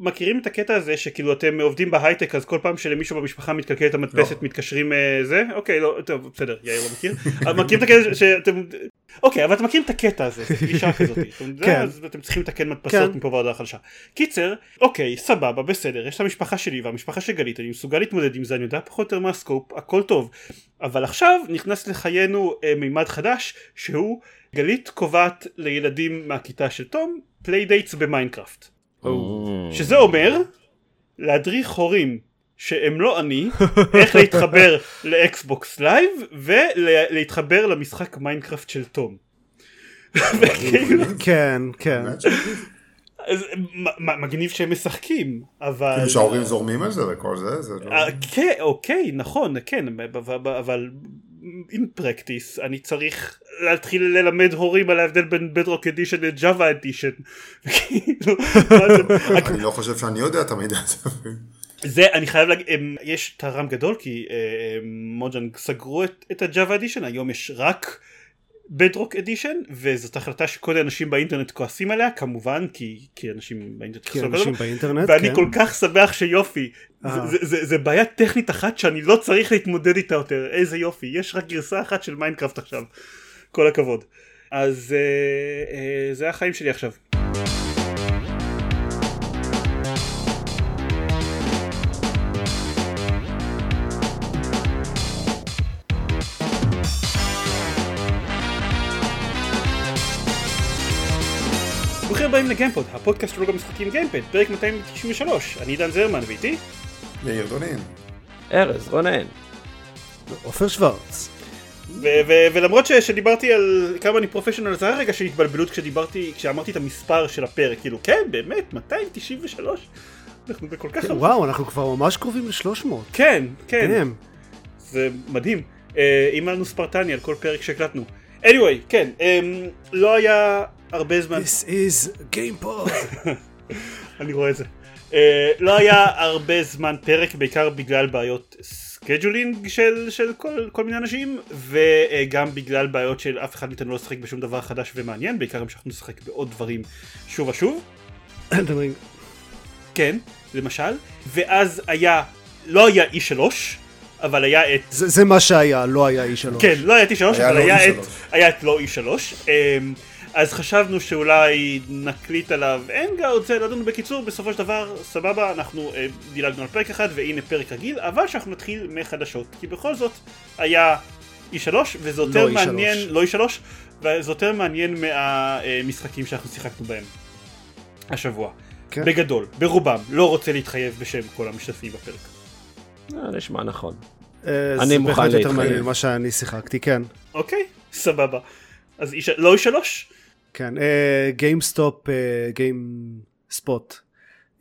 מכירים את הקטע הזה שכאילו אתם עובדים בהייטק אז כל פעם שלמישהו במשפחה מתקלקלת המדפסת לא. מתקשרים אה, זה? אוקיי לא טוב בסדר יאיר לא מכיר. אבל מכירים את הקטע שאתם אוקיי אבל אתם מכירים את הקטע הזה זה כזאת. כן. אז אתם צריכים לתקן מדפסות כן. מפה ועד חדשה. קיצר אוקיי סבבה בסדר יש את המשפחה שלי והמשפחה של גלית אני מסוגל להתמודד עם זה אני יודע פחות או יותר מה ה scope הכל טוב. אבל עכשיו נכנס לחיינו אה, מימד חדש שהוא גלית קובעת לילדים מהכיתה של תום playdates ב Minecraft. שזה אומר להדריך הורים שהם לא אני איך להתחבר ל Xbox Live ולהתחבר למשחק Minecraft של תום. כן, כן. אז מגניב שהם משחקים אבל כאילו שההורים זורמים על זה וכל זה, זה לא... אה, כן אוקיי נכון כן אבל in practice אני צריך להתחיל ללמד הורים על ההבדל בין Bedrock Edition ל Java Edition. אני לא חושב שאני יודע את המידע הזה. זה אני חייב להגיד יש טעם גדול כי אה, Mojang סגרו את ה Java Edition היום יש רק Bedrock Edition וזאת החלטה שכל האנשים באינטרנט כועסים עליה כמובן כי, כי אנשים באינטרנט כי אנשים באינטרנט, ואני כן. כל כך שמח שיופי. אה. זה, זה, זה בעיה טכנית אחת שאני לא צריך להתמודד איתה יותר. איזה יופי. יש רק גרסה אחת של Minecraft עכשיו. כל הכבוד. אז אה, אה, זה החיים שלי עכשיו ברוכים הבאים לגיימפוד, הפודקאסט של לוג המשחקים גיימפד, פרק 293, אני עידן זרמן ואיתי יאיר דונין. ארז, רונן. עופר שוורץ. ו- ו- ולמרות ש- שדיברתי על כמה אני פרופשיונל זה היה רגע של התבלבלות כשדיברתי, כשאמרתי את המספר של הפרק, כאילו כן באמת 293? אנחנו בכל כך הרבה, וואו, אנחנו כבר ממש קרובים ל-300. כן כן כן. זה מדהים, אה, אם היה לנו ספרטני על כל פרק שהקלטנו, anyway כן אמ, לא היה הרבה זמן This is GamePod. אני רואה את זה. Uh, לא היה הרבה זמן פרק בעיקר בגלל בעיות scheduling של, של כל, כל מיני אנשים וגם בגלל בעיות של אף אחד מאיתנו לא לשחק בשום דבר חדש ומעניין בעיקר המשכנו לשחק בעוד דברים שוב ושוב. כן למשל ואז היה לא היה E3 אבל היה את זה זה מה שהיה, לא היה E3. כן, לא היה E3, היה אבל לא היה E3. את, היה את לא E3. אז חשבנו שאולי נקליט עליו hangout, זה לדון בקיצור, בסופו של דבר, סבבה, אנחנו אה, דילגנו על פרק אחד, והנה פרק רגיל, אבל שאנחנו נתחיל מחדשות, כי בכל זאת היה E3, וזה יותר לא E3. מעניין, לא E3, וזה יותר מעניין מהמשחקים שאנחנו שיחקנו בהם השבוע. כן. בגדול, ברובם, לא רוצה להתחייב בשם כל המשתתפים בפרק. אה, נשמע נכון. אה, אני זה מוכן בהחלט יותר להתחייב. מעניין ממה שאני שיחקתי, כן. אוקיי, סבבה. אז E3 לא E3? כן, GameStop, GameSpot,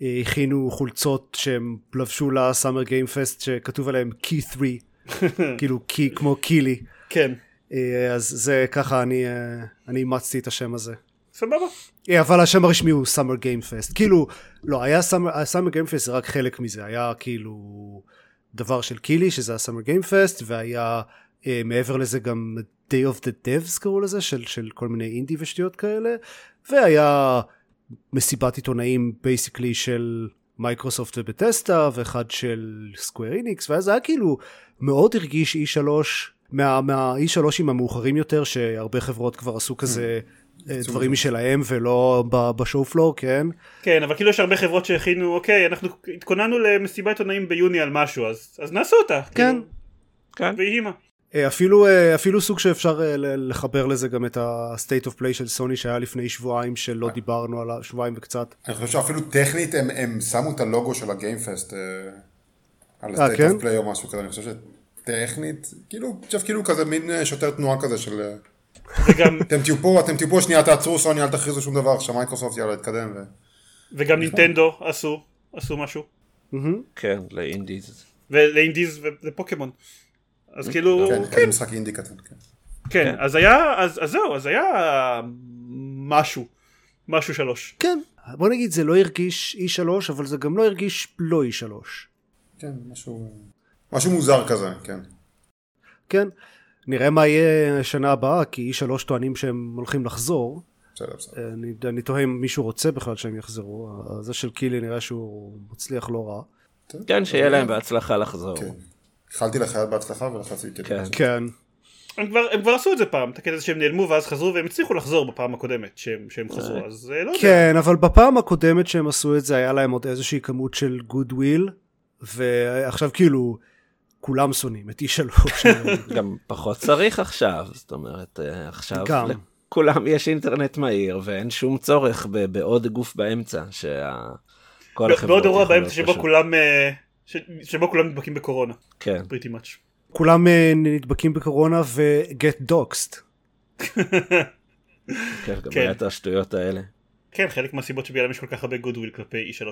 אה, הכינו חולצות שהם לבשו ל Summer Game Fest שכתוב עליהם קי 3, כאילו קי כמו קילי, כן, אה, אז זה ככה אני אה, אני אימצתי את השם הזה. סבבה. אה, אבל השם הרשמי הוא Summer Game Fest, כאילו, לא, היה Summer Game Fest זה רק חלק מזה, היה כאילו דבר של קילי שזה ה Summer Game Fest, והיה אה, מעבר לזה גם Day of the Devs קראו לזה, של, של כל מיני אינדי ושטויות כאלה, והיה מסיבת עיתונאים basically של Microsoft ו Bethesda, ואחד של Square Enix, ואז היה כאילו מאוד הרגיש E3 מה, מה-E3ים המאוחרים יותר, שהרבה חברות כבר עשו כזה אה, דברים משלהם ולא ב show floor, כן? כן, אבל כאילו יש הרבה חברות שהכינו, אוקיי, אנחנו התכוננו למסיבת עיתונאים ביוני על משהו, אז, אז נעשו אותה. כן. כאילו, כן. ויהי מה. אה, אפילו, אה, אפילו סוג שאפשר אה, לחבר לזה גם את ה-state of play של סוני שהיה לפני שבועיים שלא דיברנו עליו, שבועיים וקצת. אני חושב שאפילו טכנית הם, הם שמו את הלוגו של הגיימפסט על ה-state כן? of play או משהו כזה, אני חושב שטכנית, כאילו, חושב כאילו כזה מין שוטר תנועה כזה של... וגם, אתם תהיו פה, אתם תהיו פה, שנייה תעצרו סוני, אל תכריזו שום דבר, שמייקרוסופט יאללה יתקדם. ו... וגם נינטנדו עשו, עשו משהו. כן, לאינדיז. ולאינדיז ולפוקימון. אז כאילו, כן, כן, משחק אינדי קטן, כן. כן, אז היה, אז, אז זהו, אז היה משהו, משהו שלוש. כן, בוא נגיד זה לא הרגיש E3, אבל זה גם לא הרגיש לא E3. כן, משהו... משהו מוזר כזה, כן. כן, נראה מה יהיה שנה הבאה, כי E3 טוענים שהם הולכים לחזור. בסדר, בסדר. אני, אני תוהה אם מישהו רוצה בכלל שהם יחזרו, זה של קילי נראה שהוא מצליח לא רע. כן, שיהיה להם בהצלחה לחזור. כן. איחלתי לחייל בהצלחה ולחצי כן. כן. הם כבר, הם כבר עשו את זה פעם, את הקטע הזה שהם נעלמו ואז חזרו והם הצליחו לחזור בפעם הקודמת שהם, שהם חזרו, אז אה, לא יודע. כן, אבל בפעם הקודמת שהם עשו את זה היה להם עוד איזושהי כמות של goodwill, ועכשיו כאילו כולם שונאים את E3. גם פחות צריך עכשיו, זאת אומרת, אה, עכשיו גם. לכולם יש אינטרנט מהיר ואין שום צורך ב- בעוד גוף באמצע, שכל החברות בעוד אירוע באמצע שבו כולם, אה, ש- שבו כולם נדבקים בקורונה, כן, pretty much. כולם אה, נדבקים בקורונה ו-get doxed. כן, גם כן. היה את השטויות האלה. כן, חלק מהסיבות שבגללם יש כל כך הרבה goodwill כלפי E3.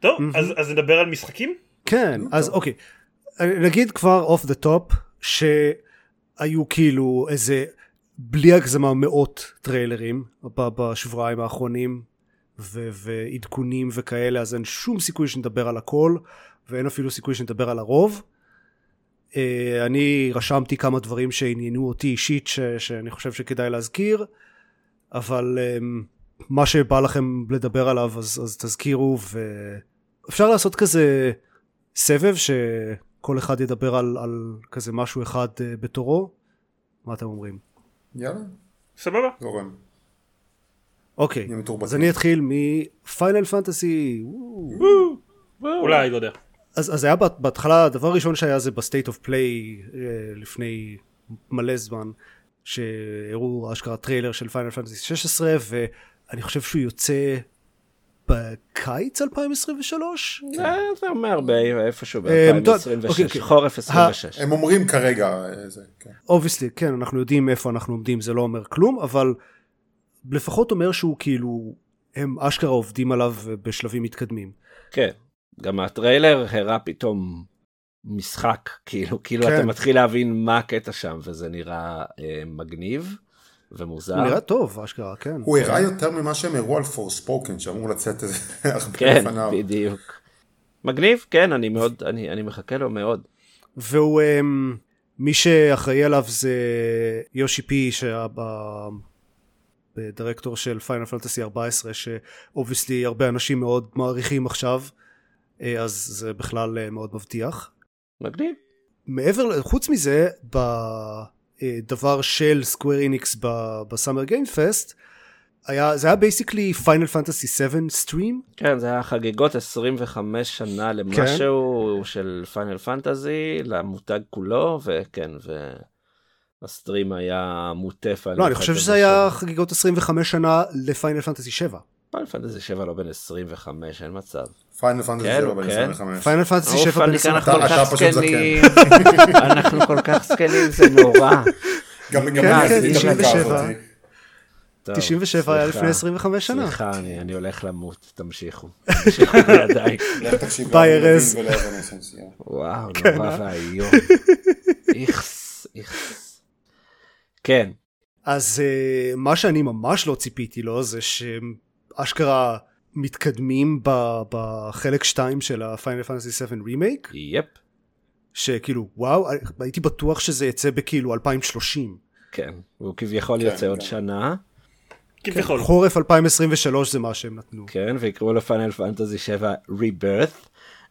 טוב, אז, אז נדבר על משחקים? כן, אז אוקיי. נגיד כבר off the top, שהיו כאילו איזה, בלי הגזמה, מאות טריילרים בשבועיים האחרונים, ועדכונים וכאלה, אז אין שום סיכוי שנדבר על הכל, ואין אפילו סיכוי שנדבר על הרוב. אה, אני רשמתי כמה דברים שעניינו אותי אישית, ש- שאני חושב שכדאי להזכיר, אבל אמ, מה שבא לכם לדבר עליו, אז, אז תזכירו, ואפשר לעשות כזה סבב שכל אחד ידבר על, על כזה משהו אחד אה, בתורו? מה אתם אומרים? יאללה, סבבה. זורם. אוקיי. אז אני אתחיל מ Final Fantasy. אולי, לא יודע. אז, אז היה בהתחלה, הדבר הראשון שהיה זה ב State of Play לפני מלא זמן, שהראו אשכרה טריילר של Final Fantasy 16, ואני חושב שהוא יוצא בקיץ 2023? זה זה אומר איפשהו אה, טוב, ב-2026, אוקיי, אוקיי. חורף 26. הם אומרים כרגע, אה, זה, כן. obviously, כן, אנחנו יודעים איפה אנחנו עומדים, זה לא אומר כלום, אבל לפחות אומר שהוא כאילו, הם אשכרה עובדים עליו בשלבים מתקדמים. כן, גם הטריילר הראה פתאום משחק, כאילו, כאילו כן. אתה מתחיל להבין מה הקטע שם, וזה נראה אה, מגניב ומוזר. הוא נראה טוב, אשכרה, כן. הוא הראה יותר ממה שהם הראו על Forspoken, שאמור לצאת איזה הרבה כן, לפניו. בדיוק. מגניב, כן, אני מאוד, אני, אני מחכה לו מאוד. והוא, אמ, מי שאחראי עליו זה Yoshi-P, שהדירקטור של Final Fantasy 14, ש obviously הרבה אנשים מאוד מעריכים עכשיו, אה, אז זה בכלל אה, מאוד מבטיח. מגניב. מעבר, חוץ מזה, בדבר של Square Enix ב Summer Game Fest, היה, זה היה basically Final Fantasy 7 stream, כן, זה היה חגיגות 25 שנה למשהו של Final Fantasy, למותג כולו, וכן, וה stream היה מוטה Final לא, אני חושב שזה היה חגיגות 25 שנה ל Final Fantasy 7. Final Fantasy 7 לא בן 25, אין מצב. פיינל פנטסי כן, 7 בן כן. 25. Final Fantasy אוף, 7 בן אני כאן 25. אנחנו כל אתה- כך זקנים, אנחנו כל כך זקנים, זה נורא. גם כן, אני כן, עשיתי את הבדיקה 97. הזאת. טוב, 97 היה. לפני 25 שנה. סליחה, אני הולך למות, תמשיכו. בידיי. ביי, ארז. וואו, כן, נורא אה? ואיום. איכס, איכס. כן, אז אה, מה שאני ממש לא ציפיתי לו זה שאשכרה מתקדמים ב- בחלק 2 של ה Final Fantasy 7 Remake, yep, שכאילו וואו, הייתי בטוח שזה יצא בכאילו 2030. כן. והוא כביכול כן, יוצא עוד כן. שנה, כביכול. חורף 2023 זה מה שהם נתנו. כן, ויקראו לו Final Fantasy 7 Rebirth.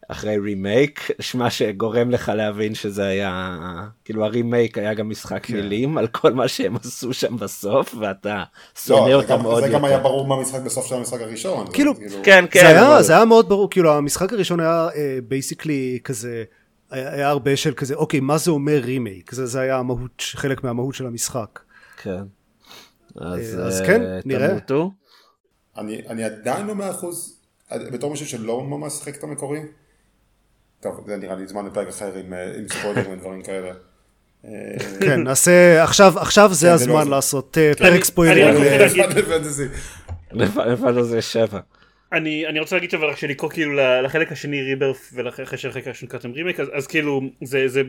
אחרי רימייק, מה שגורם לך להבין שזה היה, כאילו הרימייק היה גם משחק מילים על כל מה שהם עשו שם בסוף, ואתה שונא לא, זה אותם גם- עוד זה גם היה יותר. ברור מהמשחק בסוף של המשחק הראשון. כאילו, כן, כן. זה היה, אבל- זה היה מאוד ברור, כאילו המשחק הראשון היה basically כזה, היה, היה הרבה של כזה, אוקיי, מה זה אומר רימייק? זה, זה היה המהות, חלק מהמהות של המשחק. כן. אז, אז אה, כן, נראה. תמותו. אני אני עדיין לא מאה אחוז, בתור מישהו שלא ממש שיחק את המקורי. טוב, זה נראה לי זמן לפרק אחר עם, אה, עם ספוילרים ודברים כאלה. אה, כן, נעשה, עכשיו, עכשיו זה כן, לא הזמן זה. לעשות אה, פרק אני ספוילר. רק רוצה ל- להגיד- פאנל פנטסי. לפנינו זה שבע. אני, אני רוצה להגיד אבל רק שלקרוא כאילו לחלק השני ריברף ולאחרי שהחלק הראשון קראתם רימייק אז, אז כאילו זה, זה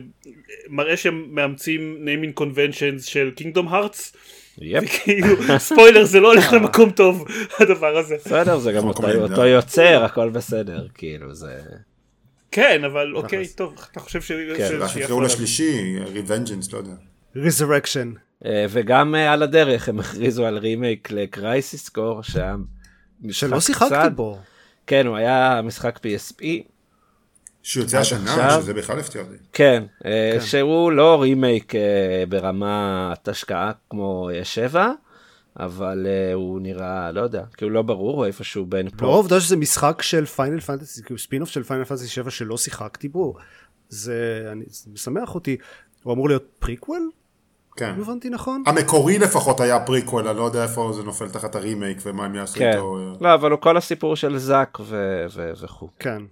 מראה שהם מאמצים naming conventions של קינגדום הארטס יפ. וכאילו ספוילר זה לא הולך למקום טוב הדבר הזה בסדר, זה גם כל אותו אותו לא. יוצר, הכל בסדר, כאילו זה... כן אבל אוקיי טוב אתה חושב ש... כן, רק יקראו להיות. לשלישי, Revengeance, לא יודע. Resurrection. אה, וגם אה, על הדרך הם הכריזו על רימייק ל Crisis Core, שהיה משחק שלא שיחקתי. בו. כן, הוא היה משחק PSP, שיוצא השנה, שזה בכלל הפתיע אותי. כן, אה, כן. שהוא לא רימייק ברמת השקעה כמו אה, 7, אבל אה, הוא נראה, לא יודע, כאילו לא ברור, הוא איפשהו בין פה. העובדה שזה משחק של Final Fantasy, כאילו ספינוף של Final Fantasy 7 שלא שיחקתי בו, זה אני- זה משמח אותי. הוא אמור להיות פריקוול? כן. אם הבנתי נכון? המקורי לפחות היה פריקוול, אני לא יודע איפה זה נופל תחת הרימייק ומה הם יעשו כן, איתו. אה. לא, אבל הוא כל הסיפור של זאק ו- ו- וכו'. כן.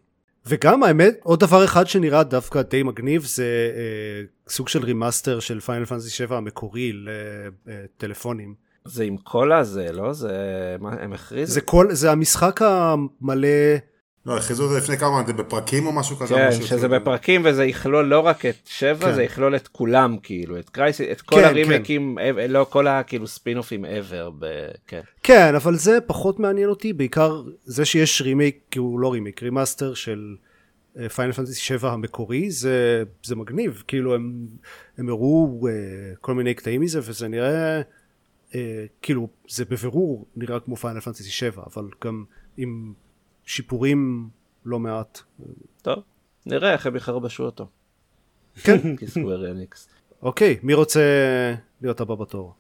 וגם האמת, עוד דבר אחד שנראה דווקא די מגניב זה אה, סוג של remaster של Final Fantasy 7 המקורי לטלפונים. זה עם כל הזה, לא? זה, מה, הם הכריזו? זה כל, זה המשחק המלא, לא, הכריזו את זה לפני כמה, זה בפרקים או משהו כזה? כן, משהו שזה כזה. בפרקים וזה יכלול לא רק את 7, כן. זה יכלול את כולם, כאילו, את Crisis, את כל כן, הרימייקים, אה, לא כל הכאילו ספינופים ever, ב- כן. כן, אבל זה פחות מעניין אותי, בעיקר זה שיש רימייק, כי הוא לא רימייק, remaster של Final Fantasy 7 המקורי, זה, זה מגניב, כאילו הם, הם הראו uh, כל מיני קטעים מזה, וזה נראה, כאילו, זה בבירור נראה כמו Final Fantasy 7, אבל גם עם שיפורים לא מעט. טוב, נראה איך הם יחרבשו אותו. כן. כ Square Enix. אוקיי, מי רוצה להיות הבא בתור?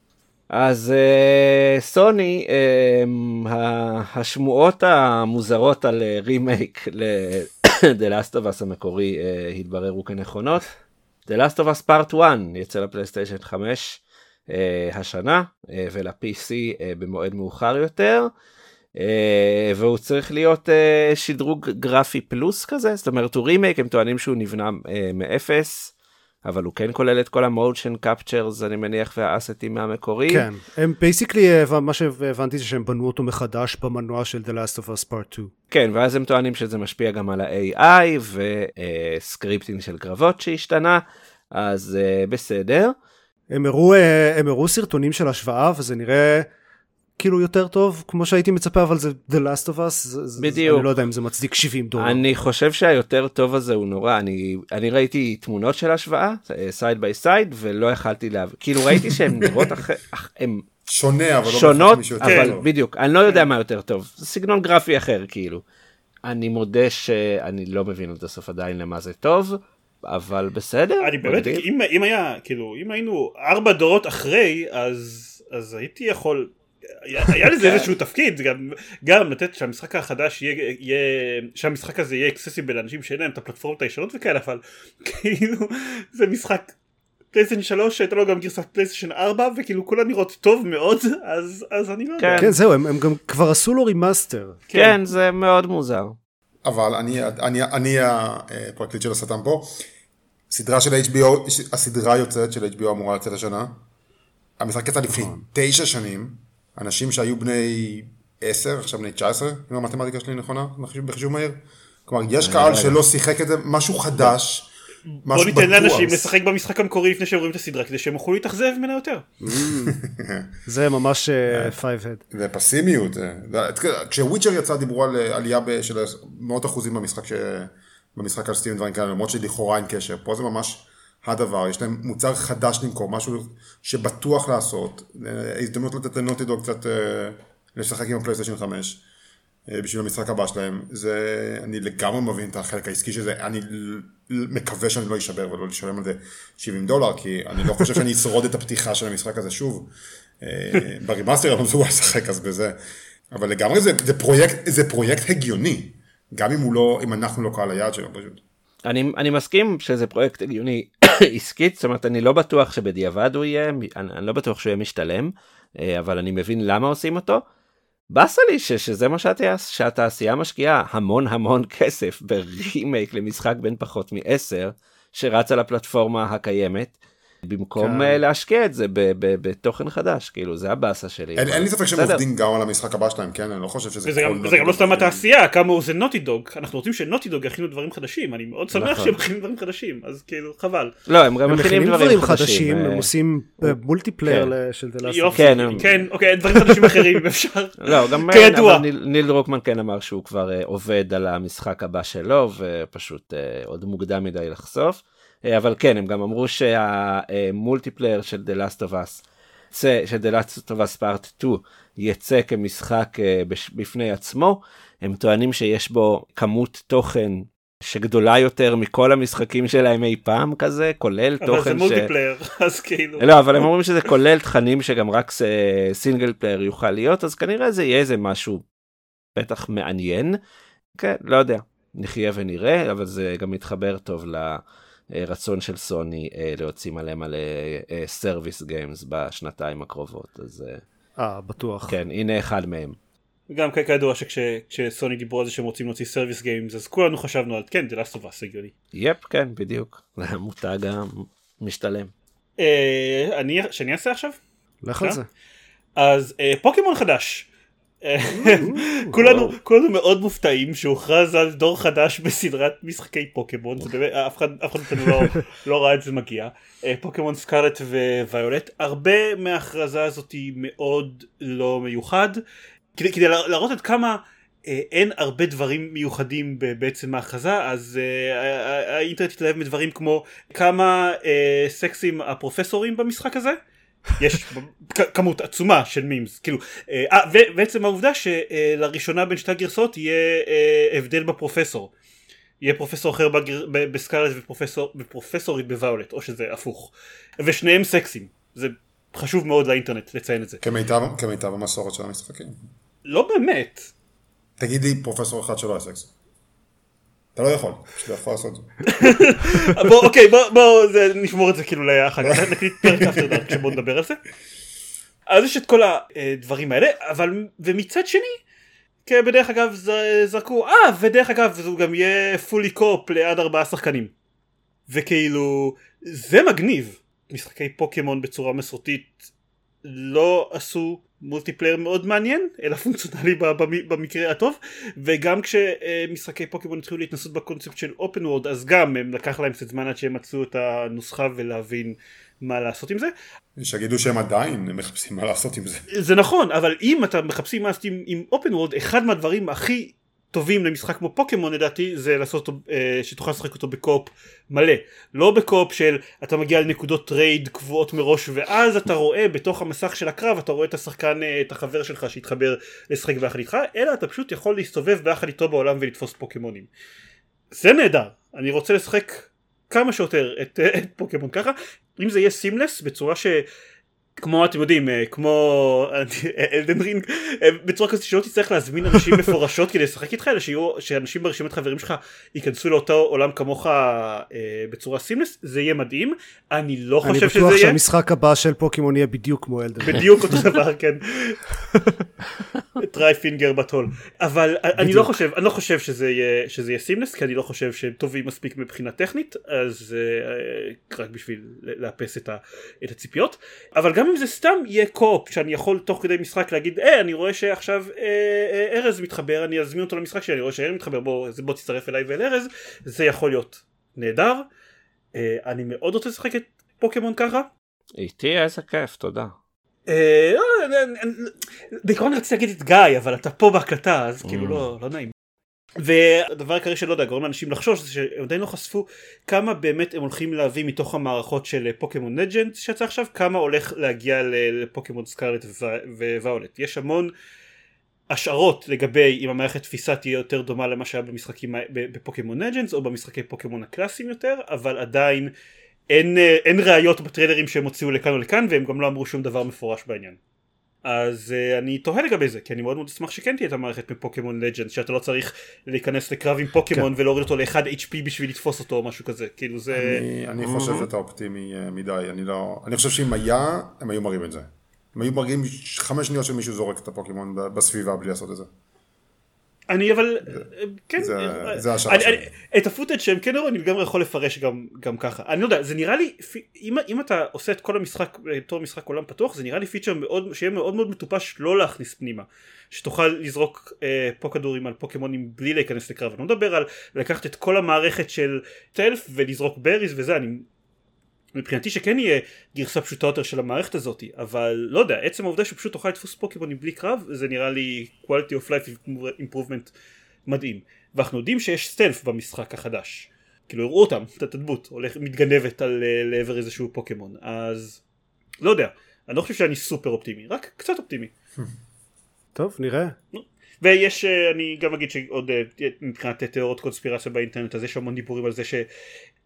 אז אה, סוני, אה, ה- השמועות המוזרות על אה, רימייק ל-The Last of Us המקורי אה, התבררו כנכונות. The Last of Us Part 1 יצא לפלייסטיישן 5 אה, השנה אה, ול-PC אה, במועד מאוחר יותר. אה, והוא צריך להיות אה, שדרוג גרפי פלוס כזה, זאת אומרת הוא רימייק, הם טוענים שהוא נבנה אה, מאפס. אבל הוא כן כולל את כל ה motion captures אני מניח וה assets מהמקורי. כן, הם basically, מה שהבנתי זה שהם בנו אותו מחדש במנוע של The Last of Us Part 2. כן ואז הם טוענים שזה משפיע גם על ה-AI ו scripting של קרבות שהשתנה אז בסדר. הם הראו, אה, הם הראו סרטונים של השוואה וזה נראה כאילו יותר טוב כמו שהייתי מצפה אבל זה The Last of Us זה- בדיוק. אני לא יודע אם זה מצדיק 70 דולר אני חושב שהיותר טוב הזה הוא נורא אני אני ראיתי תמונות של השוואה side by side ולא יכלתי להבין כאילו ראיתי שהן נראות אחרי אח- הן שונה, אבל לא שונות יותר אבל טוב. בדיוק אני לא יודע מה יותר טוב זה סגנון גרפי אחר כאילו. אני מודה שאני לא מבין עד הסוף עדיין למה זה טוב אבל בסדר. אני באמת. אם, אם היה, כאילו, אם היינו ארבע דורות אחרי, אז, אז הייתי יכול, היה, היה לזה איזשהו תפקיד, גם, גם לתת שהמשחק החדש יהיה, יהיה, שהמשחק הזה יהיה אקססיבל לאנשים שאין להם את הפלטפורמות הישנות וכאלה, אבל כאילו, זה משחק PlayStation 3 שהייתה לו גם גרסת PlayStation 4 וכאילו כולן נראות טוב מאוד אז אז אני לא יודע. כן זהו הם, הם גם כבר עשו לו remaster כן זה מאוד מוזר. אבל אני, אני, אני הפרקליט של השטן פה. סדרה של HBO, הסדרה יוצאת של HBO אמורה לצאת השנה. המשחק יצא לפני תשע שנים. אנשים שהיו בני עשר, עכשיו בני 19, אם המתמטיקה שלי נכונה, בחישוב- בחישוב מהיר. כלומר, יש קהל שלא שיחק את זה, משהו חדש. בוא ניתן. לאנשים לשחק במשחק המקורי לפני שהם רואים את הסדרה כדי שהם יוכלו להתאכזב ממנה יותר. זה ממש five head ופסימיות. אה, כשוויצ'ר יצא דיברו על אה, עלייה ב- של מאות אחוזים במשחק, ש... במשחק על sets ודברים כאלה, למרות שלכאורה אין קשר. פה זה ממש הדבר, יש להם מוצר חדש למכור, משהו שבטוח לעשות. אה, הזדמנות לתת לנוטי דוג קצת אה, לשחק עם הפלייסטיישן 5. אה, בשביל המשחק הבא שלהם, זה, אני לגמרי מבין את החלק העסקי של זה, אני מקווה שאני לא אשבר ולא לשלם על זה 70 דולר, כי אני לא חושב שאני אשרוד את הפתיחה של המשחק הזה שוב. אה, ב remaster אני לא מסוגל לשחק אז בזה, אבל לגמרי זה, זה, פרויקט, זה פרויקט הגיוני, גם אם לא, אם אנחנו לא קהל היעד שלו פשוט. אני, אני מסכים שזה פרויקט הגיוני עסקית, זאת אומרת אני לא בטוח שבדיעבד הוא יהיה, אני, אני לא בטוח שהוא יהיה משתלם, אה, אבל אני מבין למה עושים אותו. באסה לי ש, שזה מה שהתעש, שהתעשייה משקיעה המון המון כסף ברימייק למשחק בין פחות מעשר שרץ על הפלטפורמה הקיימת. במקום כן. כן. להשקיע את זה בתוכן חדש כאילו זה הבאסה שלי. אין, אין לי ספק שהם. עובדים גם על המשחק הבא שלהם, כן? אני לא חושב שזה... וזה גם, וזה גם לא סתם. התעשייה כאמור זה נוטי דוג אנחנו רוצים שנוטי דוג יכינו דברים חדשים אני מאוד שמח נכון. שהם מכינים דברים חדשים אז כאילו חבל. לא הם גם הם מכינים דברים דברים חדשים אה, הם עושים אה, multiplayer כן. ל- של. יופי כן, הם- כן אוקיי דברים חדשים אחרים אם אפשר. לא, גם ניל דרוקמן כן אמר שהוא כבר עובד על המשחק הבא שלו ופשוט עוד מוקדם מדי לחשוף. אה, אבל כן, הם גם אמרו שה multiplayer של The Last of Us, של The Last of Us Part 2, יצא כמשחק אה, בפני עצמו. הם טוענים שיש בו כמות תוכן שגדולה יותר מכל המשחקים שלהם אי פעם כזה, כולל אבל תוכן זה multiplayer, אז כאילו... לא, אבל הם אומרים שזה כולל תכנים שגם רק single player יוכל להיות, אז כנראה זה יהיה איזה משהו בטח מעניין. כן, לא יודע, נחיה ונראה, אבל זה גם מתחבר טוב לרצון של סוני אה, להוציא מלא מלא service games בשנתיים הקרובות, אז אה, בטוח. כן, הנה אחד מהם. גם כידוע שכשסוני דיברו על זה שהם רוצים להוציא service games אז כולנו חשבנו על כן זה Last of Us הגיוני. yep כן בדיוק זה המותג המשתלם. אה, אני שאני אעשה עכשיו? לך על זה. אז אה, פוקימון חדש. כולנו כולנו מאוד מופתעים שהוכרז על דור חדש בסדרת משחקי פוקימון. אף אחד אף אחד לא, לא ראה את זה מגיע. אה, פוקימון סקארט וויולט. הרבה מההכרזה הזאת היא מאוד לא מיוחד. כדי, כדי להראות עד כמה אה, אין הרבה דברים מיוחדים בעצם ההכרזה אז אה, האינטרנט התלהב מדברים כמו כמה אה, סקסים הפרופסורים במשחק הזה יש כמות עצומה של מימס כאילו אה, ובעצם העובדה שלראשונה בין שתי הגרסאות יהיה אה, הבדל בפרופסור. יהיה פרופסור אחר בגר... בסקארלט ופרופסור... ופרופסורית בוואולט או שזה הפוך. ושניהם סקסים. זה חשוב מאוד לאינטרנט לציין את זה. כמיטב, כמיטב המסורת של המשחקים. לא באמת. תגיד לי פרופסור אחד שלא היה סקסי אתה לא יכול, פשוט לא יכול לעשות את זה. בוא, אוקיי, בוא, בוא זה, נשמור את זה כאילו לאחר כך, נקליט פרק after dark שבוא נדבר על זה. אז יש את כל הדברים האלה, אבל, ומצד שני, כן, בדרך אגב זרקו, אה, ודרך אגב, זה גם יהיה fully co-op לעד ארבעה שחקנים. וכאילו, זה מגניב. משחקי פוקימון בצורה מסורתית לא עשו multiplayer מאוד מעניין אלא פונקציונלי במקרה הטוב וגם כשמשחקי פוקימון התחילו להתנסות בקונספט של open world אז גם הם לקח להם קצת זמן עד שהם מצאו את הנוסחה ולהבין מה לעשות עם זה. שיגידו שהם עדיין מחפשים מה לעשות עם זה. זה נכון אבל אם אתה מחפשים מה לעשות עם open world אחד מהדברים הכי טובים למשחק כמו פוקימון לדעתי זה לעשות אותו אה, שתוכל לשחק אותו ב co-op מלא. לא ב co-op של אתה מגיע לנקודות trade קבועות מראש ואז אתה רואה בתוך המסך של הקרב אתה רואה את השחקן אה, את החבר שלך שהתחבר לשחק ביחד איתך אלא אתה פשוט יכול להסתובב ביחד איתו בעולם ולתפוס פוקימונים. זה נהדר. אני רוצה לשחק כמה שיותר את, את פוקימון ככה. אם זה יהיה seamless בצורה ש... כמו אתם יודעים אה, כמו אלדן רינג אה, בצורה כזאת שלא תצטרך להזמין אנשים מפורשות כדי לשחק איתך אלא שיהיו שאנשים ברשימת חברים שלך ייכנסו לאותו עולם כמוך אה, בצורה seamless זה יהיה מדהים. אני לא חושב שזה יהיה. אני בטוח שהמשחק הבא של פוקימון יהיה בדיוק כמו אלדן רינג בדיוק אותו דבר כן. try פינגר בטול אבל אני לא חושב אני לא חושב שזה יהיה שזה יהיה seamless כי אני לא חושב שהם טובים מספיק מבחינה טכנית אז רק בשביל לאפס את הציפיות. אבל גם אם זה סתם יהיה co-op שאני יכול תוך כדי משחק להגיד אה אני רואה שעכשיו אה, אה, ארז מתחבר אני אזמין אותו למשחק שלי אני רואה שארז מתחבר בוא, בוא תצטרף אליי ואל ארז זה יכול להיות נהדר אה, אני מאוד רוצה לשחק את פוקימון ככה איתי איזה כיף תודה אה, לא, בעיקרון רציתי להגיד את גיא אבל אתה פה בהקלטה אז כאילו לא, לא נעים והדבר העיקרי שלא יודע גורם לאנשים לחשוש זה שהם עדיין לא חשפו כמה באמת הם הולכים להביא מתוך המערכות של פוקימון לג'נד שיצא עכשיו כמה הולך להגיע לפוקימון סקארלט ווואולט יש המון השערות לגבי אם המערכת תפיסה תהיה יותר דומה למה שהיה במשחקים בפוקימון לג'נדס או במשחקי פוקימון הקלאסיים יותר אבל עדיין אין, אין ראיות בטריילרים שהם הוציאו לכאן או לכאן והם גם לא אמרו שום דבר מפורש בעניין אז uh, אני תוהה לגבי זה כי אני מאוד מאוד אשמח שכן תהיה את המערכת מפוקימון לג'נד שאתה לא צריך להיכנס לקרב עם פוקימון כן. ולהוריד אותו ל-1 HP בשביל לתפוס אותו או משהו כזה כאילו זה אני, אני חושב שאתה אופטימי uh, מדי אני לא אני חושב שאם היה הם היו מראים את זה. הם היו מראים חמש שניות שמישהו זורק את הפוקימון בסביבה בלי לעשות את זה אני אבל זה, כן זה, זה השער אני, שלי. את ה footage שהם כן הראו אני לגמרי יכול לפרש גם, גם ככה. אני לא יודע זה נראה לי אם, אם אתה עושה את כל המשחק בתור משחק עולם פתוח זה נראה לי פיצ'ר מאוד שיהיה מאוד מאוד מטופש לא להכניס פנימה. שתוכל לזרוק אה, פה כדורים על פוקימונים בלי להיכנס לקרב. אני לא מדבר על לקחת את כל המערכת של טלף ולזרוק breeze וזה אני מבחינתי שכן יהיה גרסה פשוטה יותר של המערכת הזאת אבל לא יודע עצם העובדה שפשוט תוכל לתפוס פוקימונים בלי קרב זה נראה לי quality of life improvement מדהים ואנחנו יודעים שיש סטלף במשחק החדש כאילו הראו אותם, את הדמות, הולך, מתגנבת על, אה, לעבר איזשהו פוקימון, אז לא יודע, אני לא חושב שאני סופר אופטימי, רק קצת אופטימי. טוב, נראה. ויש, אה, אני גם אגיד שעוד אה, מבחינת תיאוריות קונספירציה באינטרנט, אז יש המון דיבורים על זה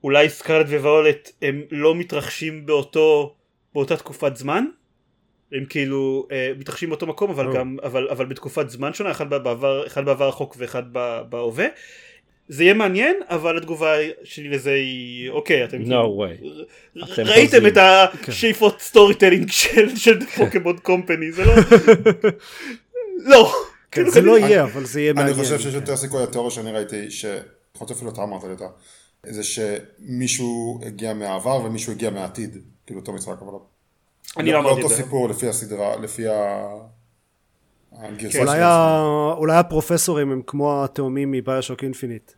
שאולי סקרלט וויולט הם לא מתרחשים באותו, באותה תקופת זמן, הם כאילו אה, מתרחשים באותו מקום אבל או. גם אבל, אבל בתקופת זמן שונה אחד בעבר אחד בעבר רחוק ואחד בהווה זה יהיה מעניין אבל התגובה שלי לזה היא אוקיי אתם No way. אתם ראיתם חוזים. את השאיפות storytelling של של פוקימון company זה לא לא כן, כאילו, זה לא יהיה, אבל זה יהיה אני מעניין. חושב שיש כן. יותר סיכוי התיאוריה שאני ראיתי, להיות אפילו אתה אמרת לי אותה, זה שמישהו הגיע מהעבר ומישהו הגיע מהעתיד, כאילו אותו משחק, אבל אני לא אמרתי את אותו זה סיפור לפי הסדרה, לפי ה... הגרסה כן. אולי ה- אולי הפרופסורים הם כמו התאומים מ BioShock Infinite.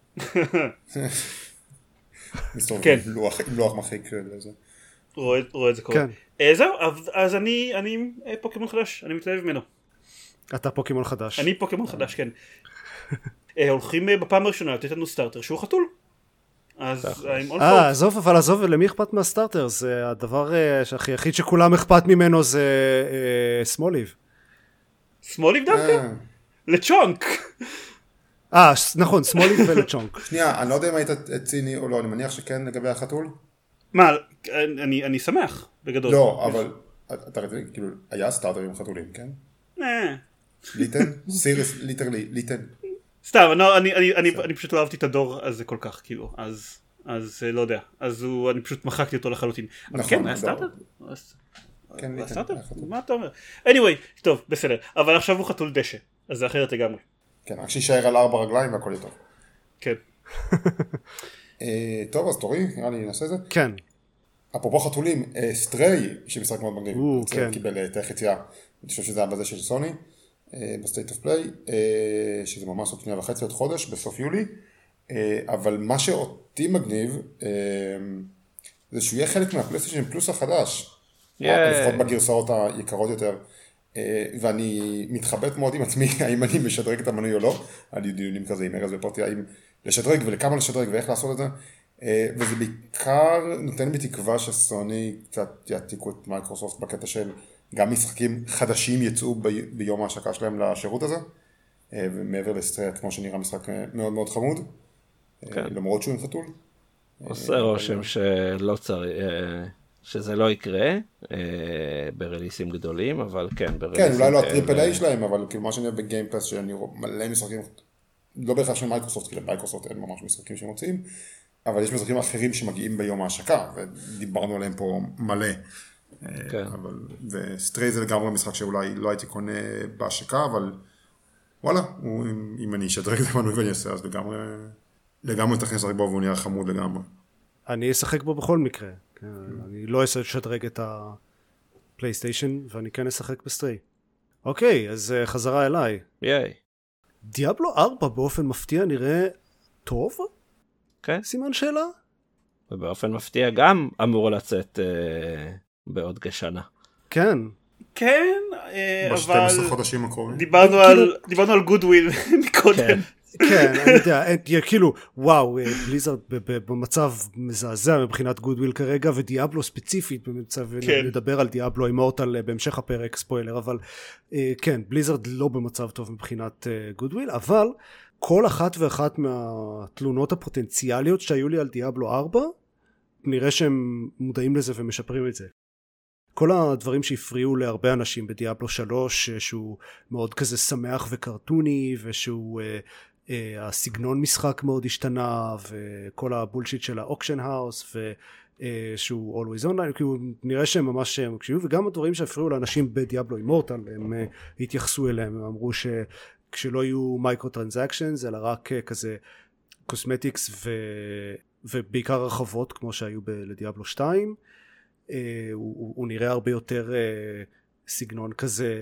מסתובב כן. עם לוח- לוח מחיק לזה. רואה רואה את זה קורה כן. אה, זהו אז- אני אני אה, פוקימון חדש אני מתלהב ממנו אתה פוקימון חדש. אני פוקימון חדש כן אה, הולכים בפעם הראשונה לתת לנו סטארטר שהוא חתול אז I'm all אה. עזוב, אבל עזוב, למי אכפת מהסטארטר? זה הדבר אה, שהכי היחיד שכולם אכפת ממנו זה אה, סמוליב. סמוליב דווקא אה, לצ'ונק אה, נכון, סמוליב ולצ'ונק. שנייה, אני לא יודע אם היית ציני או לא, אני מניח שכן לגבי החתול? מה אני אני שמח בגדול לא, אבל אתה רציני, כאילו, היה סטארטר עם חתולים, כן? אה, ליטן? סיריס, literally, ליטן. סתם לא- אני- אני- אני אני פשוט לא אהבתי את הדור הזה כל כך כאילו אז אז אה, לא יודע אז הוא אני פשוט מחקתי אותו לחלוטין אבל נכון, כן היה לא. כן, היה ליטן. סטארטר היה חתול. מה אתה אומר anyway טוב בסדר אבל עכשיו הוא חתול דשא אז זה אחרת לגמרי כן, רק שיישאר על ארבע רגליים והכל יהיה טוב. כן אה, טוב, אז תורי, נראה לי נעשה את זה. כן. אפרופו חתולים, אה, סטריי, שמשחק מאוד מגניב, כן. קיבל אה, תאי חצייה, אני חושב שזה היה בזה של סוני, ב State of Play, שזה ממש עוד שנייה וחצי, עוד חודש, בסוף יולי, אה, אבל מה שאותי מגניב, אה, זה שהוא יהיה חלק מה PlayStation Plus החדש, ייי. לפחות בגרסאות היקרות יותר. אה, ואני מתחבט מאוד עם עצמי, האם אני משדרג את המנוי או לא, היה לי דיונים כזה עם ארז ופרטי, האם לשדרג ולכמה לשדרג ואיך לעשות את זה, וזה בעיקר נותן בי תקווה שסוני קצת יעתיקו את מייקרוסופט בקטע של גם משחקים חדשים יצאו ב- ביום ההשקה שלהם לשירות הזה, אה, ומעבר לזה Stray כמו שנראה משחק אה, מאוד מאוד חמוד, אה, כן. למרות שהוא עם חתול. עושה רושם שלא צריך, שזה לא יקרה ב releaseים גדולים, אבל כן, ב releaseים כן, אולי לא ה triple A שלהם, אבל כאילו מה שאני אוהב ב Game Pass, שאני רואה מלא משחקים, לא בהכרח של מייקרוסופט, כי למייקרוסופט אין ממש משחקים שהם מוציאים, אבל יש משחקים אחרים שמגיעים ביום ההשקה, ודיברנו עליהם פה מלא. כן. אבל, ו Stray זה לגמרי משחק שאולי לא הייתי קונה בהשקה, אבל וואלה, הוא, אם, אם אני אשדרג את המנוי ואני אעשה, אז לגמרי, לגמרי תכניס לשחק בו והוא נראה חמוד לגמרי. אני אשחק בו בכל מקרה. כן, אני לא אשדרג את הפלייסטיישן, ואני כן אשחק ב Stray. אוקיי, אז אה, חזרה אליי. ייי. דיאבלו 4 באופן מפתיע נראה טוב? כן, סימן שאלה? ובאופן מפתיע גם אמור לצאת אה, בעוד כשנה. כן. כן אה, אבל ב-12 חודשים הקרובים. דיברנו על דיברנו על goodwill מקודם כן. כן, אני יודע, תהיה כאילו, וואו, אה, בליזרד במצב מזעזע מבחינת goodwill כרגע, ודיאבלו ספציפית במצב, כן. נדבר על דיאבלו Immortal אה, בהמשך הפרק, ספוילר, אבל אה, כן, בליזרד לא במצב טוב מבחינת אה, goodwill, אבל כל אחת ואחת מהתלונות הפוטנציאליות שהיו לי על דיאבלו 4, נראה שהם מודעים לזה ומשפרים את זה. כל הדברים שהפריעו להרבה אנשים בדיאבלו 3 אה, שהוא מאוד כזה שמח ו cartoonי ושהוא אה, אה, הסגנון משחק מאוד השתנה וכל ה bullshit של האוקשן האוס ושהוא always online כאילו נראה שהם ממש אה, מקשיבים וגם הדברים שהפריעו לאנשים בדיאבלו Immortal הם אה, התייחסו אליהם הם אמרו שכשלא יהיו microtransactions אלא רק אה, כזה cosmetics ו... ובעיקר הרחבות כמו שהיו ב- לדיאבלו 2 אה, הוא, הוא, הוא נראה הרבה יותר אה, סגנון כזה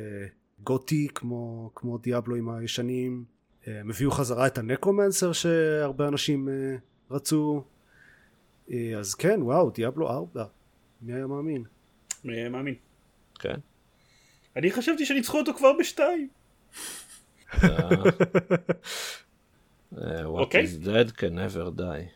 גותי כמו, כמו דיאבלוים הישנים אה, הם הביאו חזרה את ה Necromancer שהרבה אנשים אה, רצו אה, אז כן וואו דיאבלו 4 מי היה מאמין אה, מאמין כן. אני חשבתי שניצחו אותו כבר בשתיים אה, What אוקיי. is dead can never die.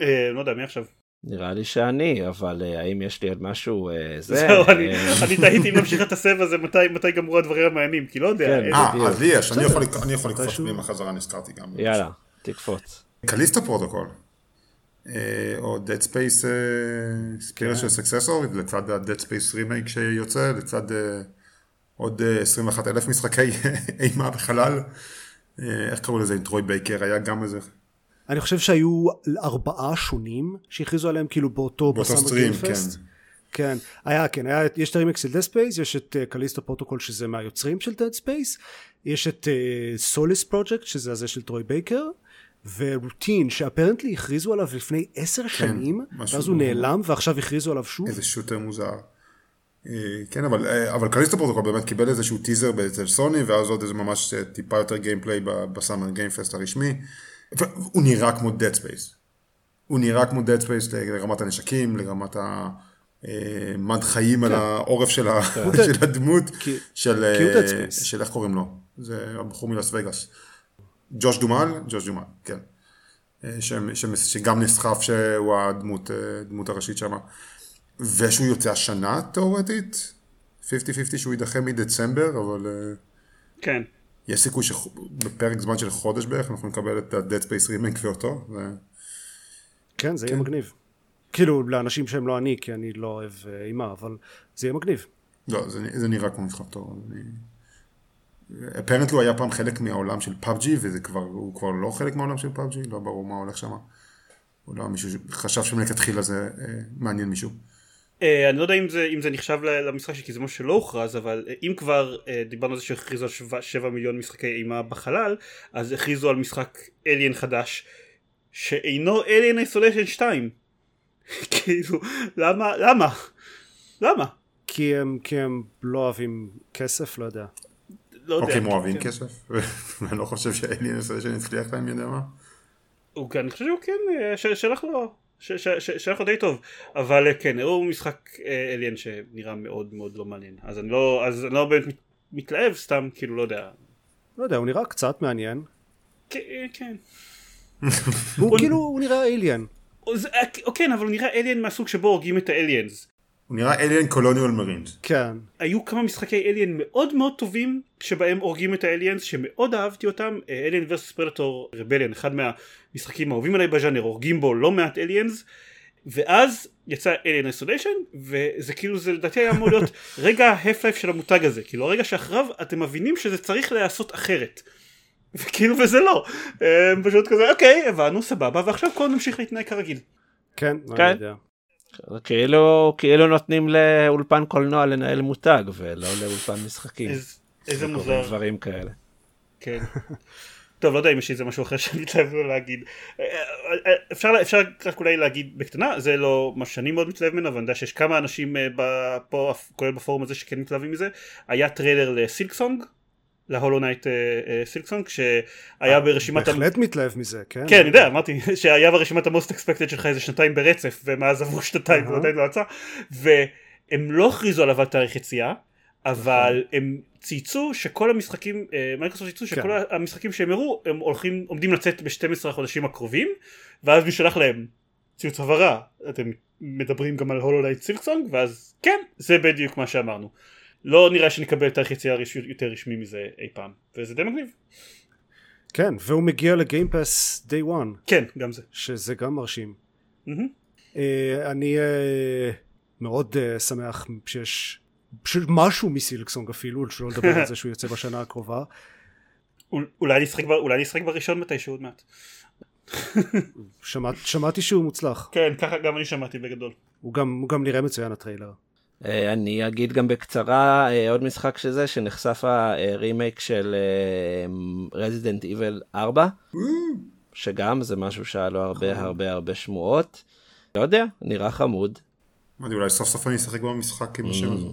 אה, לא יודע, מי עכשיו? נראה לי שאני, אבל אה, האם יש לי עוד משהו אה, זה? זהו, אני אה, אני תהיתי אם נמשיך את הסבב הזה, מתי- גמרו הדברים המעניינים, כי לא יודע. כן. אה. אז לי יש, אני יכול- בסדר. אני יכול לקפוץ. פנימה חזרה, נזכרתי גם. יאללה, תקפוץ. Callisto Protocol. או Dead Space spiritual successor, לצד ה-Dead Space remake שיוצא, לצד עוד אה, 21 אלף משחקי אימה בחלל. איך קראו לזה? עם טרוי בייקר, היה גם איזה... אני חושב שהיו ארבעה שונים שהכריזו עליהם כאילו באותו באותו ב summer stream. כן. כן, היה, כן, היה, יש את ה remakes של Dead Space, יש את Callisto Protocol שזה מהיוצרים של Dead Space, יש את Solis Project שזה הזה של טרוי בייקר, ו Routine ש apparently הכריזו עליו לפני עשר שנים, כן, משהו ואז הוא נעלם ועכשיו הכריזו עליו שוב. איזה שוטר מוזר. אה, כן, אבל, אה, אבל Callisto Protocol באמת קיבל איזשהו טיזר אצל סוני, ואז עוד איזה ממש אה, טיפה יותר gameplay ב Summer Game Fest הרשמי. הוא נראה כמו Dead Space. הוא נראה כמו Dead Space לרמת הנשקים, לרמת המד חיים על העורף של ה- של הדמות, כי- של, כי הוא אה. של איך קוראים לו? זה הבחור מלאס וגאס. ג'וש דומל? ג'וש דומל, כן. אה, ש- ש- שגם נסחף שהוא הדמות אה, דמות הראשית שם. ושהוא יוצא השנה תאורטית, 50-50 שהוא יידחה מדצמבר, אבל אה, כן. יש סיכוי שבפרק זמן של חודש בערך אנחנו נקבל את ה-Dead Space רימייק ואותו. ו... כן, זה יהיה מגניב. כאילו, לאנשים שהם לא אני, כי אני לא אוהב אה, אימה, אבל זה יהיה מגניב. לא, זה, זה נראה כמו משחק טוב. אני... apparently הוא היה פעם חלק מהעולם של PUBG, וזה כבר, הוא כבר לא חלק מהעולם של PUBG, לא ברור מה הולך שם. אולי מישהו חשב שמלכתחילה זה אה, מעניין מישהו. אה, אני לא יודע אם זה, אם זה נחשב ל- למשחק כי זה משהו שלא הוכרז אבל אה, אם כבר אה, דיברנו על זה שהכריזו על 7, 7 מיליון משחקי אימה בחלל אז הכריזו על משחק Alien חדש שאינו Alien Isolation 2 כאילו למה למה למה כי הם, כי הם לא אוהבים כסף, לא יודע. לא יודע אוקיי, הם אוהבים כן. כסף, ואני לא חושב ש Alien Isolation הצליח להם, יודע מה. הוא, אני חושב שהוא כן שהלך לו ש- ש- ש- שהלך לו די טוב אבל אה, כן הוא משחק אה, Alien שנראה מאוד מאוד לא מעניין אז אני לא אז אני לא באמת מת- מתלהב סתם כאילו לא יודע לא יודע, הוא נראה קצת מעניין. כן, כן. הוא כאילו, הוא נראה או כן, אבל הוא נראה אליאן מהסוג שבו הורגים את האליאנס. הוא נראה אליאן קולוניאל מרינס. כן. היו כמה משחקי אליאן מאוד מאוד טובים שבהם הורגים את האליאנס שמאוד אהבתי אותם אליאן ורסוס פרדטור רבליאן אחד מהמשחקים האהובים עליי בז'אנר הורגים בו לא מעט אליאנס ואז יצא אליאן איסוליישן וזה כאילו זה לדעתי היה אמור להיות רגע ההף לייף של המותג הזה כאילו הרגע שאחריו אתם מבינים שזה צריך להיעשות אחרת וכאילו וזה לא הם פשוט כזה אוקיי הבנו סבבה ועכשיו כל נמשיך להתנהג כרגיל כן, כן. אני יודע. זה כאילו כאילו נותנים לאולפן קולנוע לנהל מותג ולא לאולפן משחקים. איז- איזה מוזר דברים כאלה. כן. טוב, לא יודע אם יש איזה משהו אחר שאני מתלהב לו להגיד. אפשר, אפשר רק אולי להגיד בקטנה, זה לא מה שאני מאוד מתלהב ממנו, אבל אני יודע שיש כמה אנשים אה, פה, כולל בפורום הזה, שכן מתלהבים מזה. היה טריילר ל Silksong, ל Hollow Knight Silksong, שהיה ברשימת... ה- בהחלט מתלהב מזה, כן? כן, אני יודע, אמרתי שהיה ברשימת ה most expected שלך איזה שנתיים ברצף, ומאז עברו שנתיים. והוא עדיין לא יצא, והם לא הכריזו עליו על תאריך יציאה, אבל הם צייצו שכל המשחקים, אה, מייקרוסופט צייצו שכל כן. המשחקים שהם הראו, הם הולכים, עומדים לצאת ב-12 החודשים הקרובים, ואז מישהו להם ציוץ הבהרה, אתם מדברים גם על Hollow Knight Silksong, ואז כן, זה בדיוק מה שאמרנו. לא נראה שנקבל תאריך יציאה רש- יותר רשמי מזה אי פעם, וזה די מגניב. כן, והוא מגיע ל Game Pass day one, כן, גם זה. שזה גם מרשים. מהמם. אה, אני אה, מאוד אה, שמח שיש פשוט משהו מ Silksong אפילו, שלא לדבר על זה שהוא יוצא בשנה הקרובה. אול- אולי ב- אולי אני אשחק בראשון מתישהו עוד מעט. שמעת, שמעתי שהוא מוצלח. כן, ככה גם אני שמעתי בגדול. הוא גם, הוא גם נראה מצוין הטריילר. אה, אני אגיד גם בקצרה אה, עוד משחק שזה שנחשף הרימייק של Resident Evil 4 שגם זה משהו שהיה לו הרבה הרבה הרבה שמועות. לא יודע נראה חמוד. אולי סוף סוף אני אשחק במשחק עם השם הזה.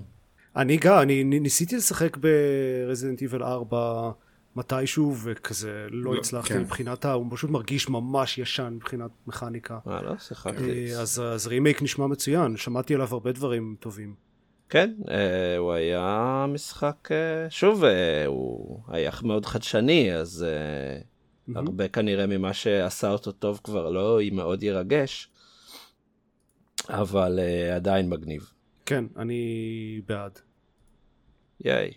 אני גם, אני ניסיתי לשחק ב Resident Evil 4 מתישהו וכזה לא לא, הצלחתי כן. מבחינת ה... הוא פשוט מרגיש ממש ישן מבחינת מכניקה. אה, לא שיחקתי. אה, אז, אז רימייק נשמע מצוין, שמעתי עליו הרבה דברים טובים. כן אה, הוא היה משחק אה, שוב אה, הוא היה מאוד חדשני אז אה, הרבה כנראה ממה שעשה אותו טוב כבר לא היא מאוד ירגש, אבל עדיין מגניב. כן, אני בעד. ייי.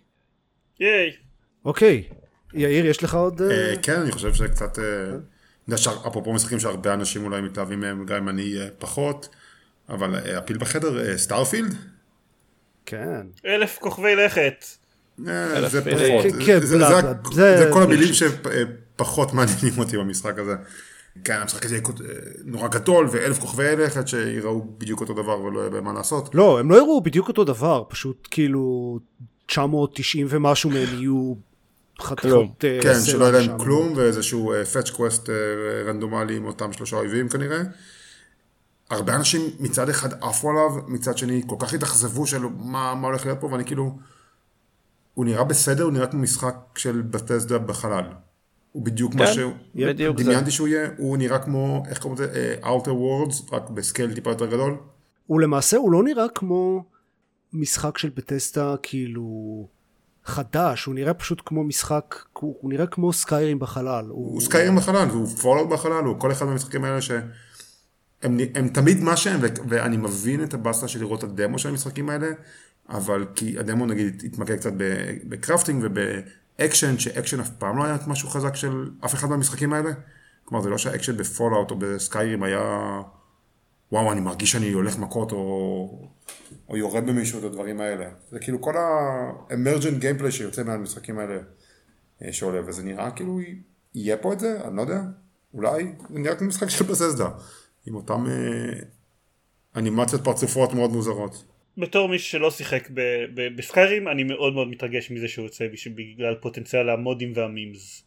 ייי. אוקיי, יאיר, יש לך עוד... אה, אה, כן, אני חושב שקצת, אה, יודע שאפרופו משחקים שהרבה אנשים אולי מתלהבים מהם, גם אם אני אה, פחות, אבל אה, הפיל בחדר, אה, Starfield? כן. אלף כוכבי לכת. אה, זה. פחות, זה- כל המילים שפחות מעניינים אותי במשחק הזה. כן, המשחק הזה נורא גדול, ואלף כוכבי לכת שיראו בדיוק אותו דבר ולא יהיה בהם מה לעשות. לא, הם לא יראו בדיוק אותו דבר, פשוט כאילו 990 ומשהו מהם יהיו. חתיכות אה, כן, שלא יהיה להם. כלום, ואיזשהו פאץ' קווסט רנדומלי עם אותם שלושה אויבים כנראה. הרבה אנשים מצד אחד עפו עליו, מצד שני כל כך התאכזבו של מה, מה הולך להיות פה, ואני כאילו... הוא נראה בסדר, הוא נראה כמו משחק של בתסדה בחלל. הוא בדיוק מה כן, שהוא... בדיוק זה. דמיינתי שהוא יהיה, הוא נראה כמו, איך קוראים לזה? אה, Outer Worlds, רק ב scale טיפה יותר גדול. הוא למעשה, הוא לא נראה כמו משחק של Bethesda כאילו חדש, הוא נראה פשוט כמו משחק, הוא, הוא נראה כמו Skyrim בחלל. הוא Skyrim בחלל, והוא Fallout בחלל, הוא כל אחד מהמשחקים האלה שהם הם תמיד מה שהם, ו- ואני מבין את הבאסה של לראות את הדמו של המשחקים האלה, אבל כי הדמו נגיד התמקד קצת ב crafting ובאקשן, שאקשן אף פעם לא היה משהו חזק של אף אחד מהמשחקים האלה. כלומר זה לא שהאקשן ב Fallout או ב Skyrim היה, וואו אני מרגיש שאני הולך מכות או, או יורד במישהו את הדברים האלה. זה כאילו כל ה-emergent gameplay שיוצא מהמשחקים האלה. אה, שעולה, וזה נראה כאילו יהיה פה את זה, אני לא יודע, אולי, זה נראה כמו משחק של Bethesda, עם אותם אה, אנימציות פרצופות מאוד מוזרות. בתור מי שלא שיחק ב- ב- ב Skyrim אני מאוד מאוד מתרגש מזה שהוא יוצא בגלל פוטנציאל המודים וה memes.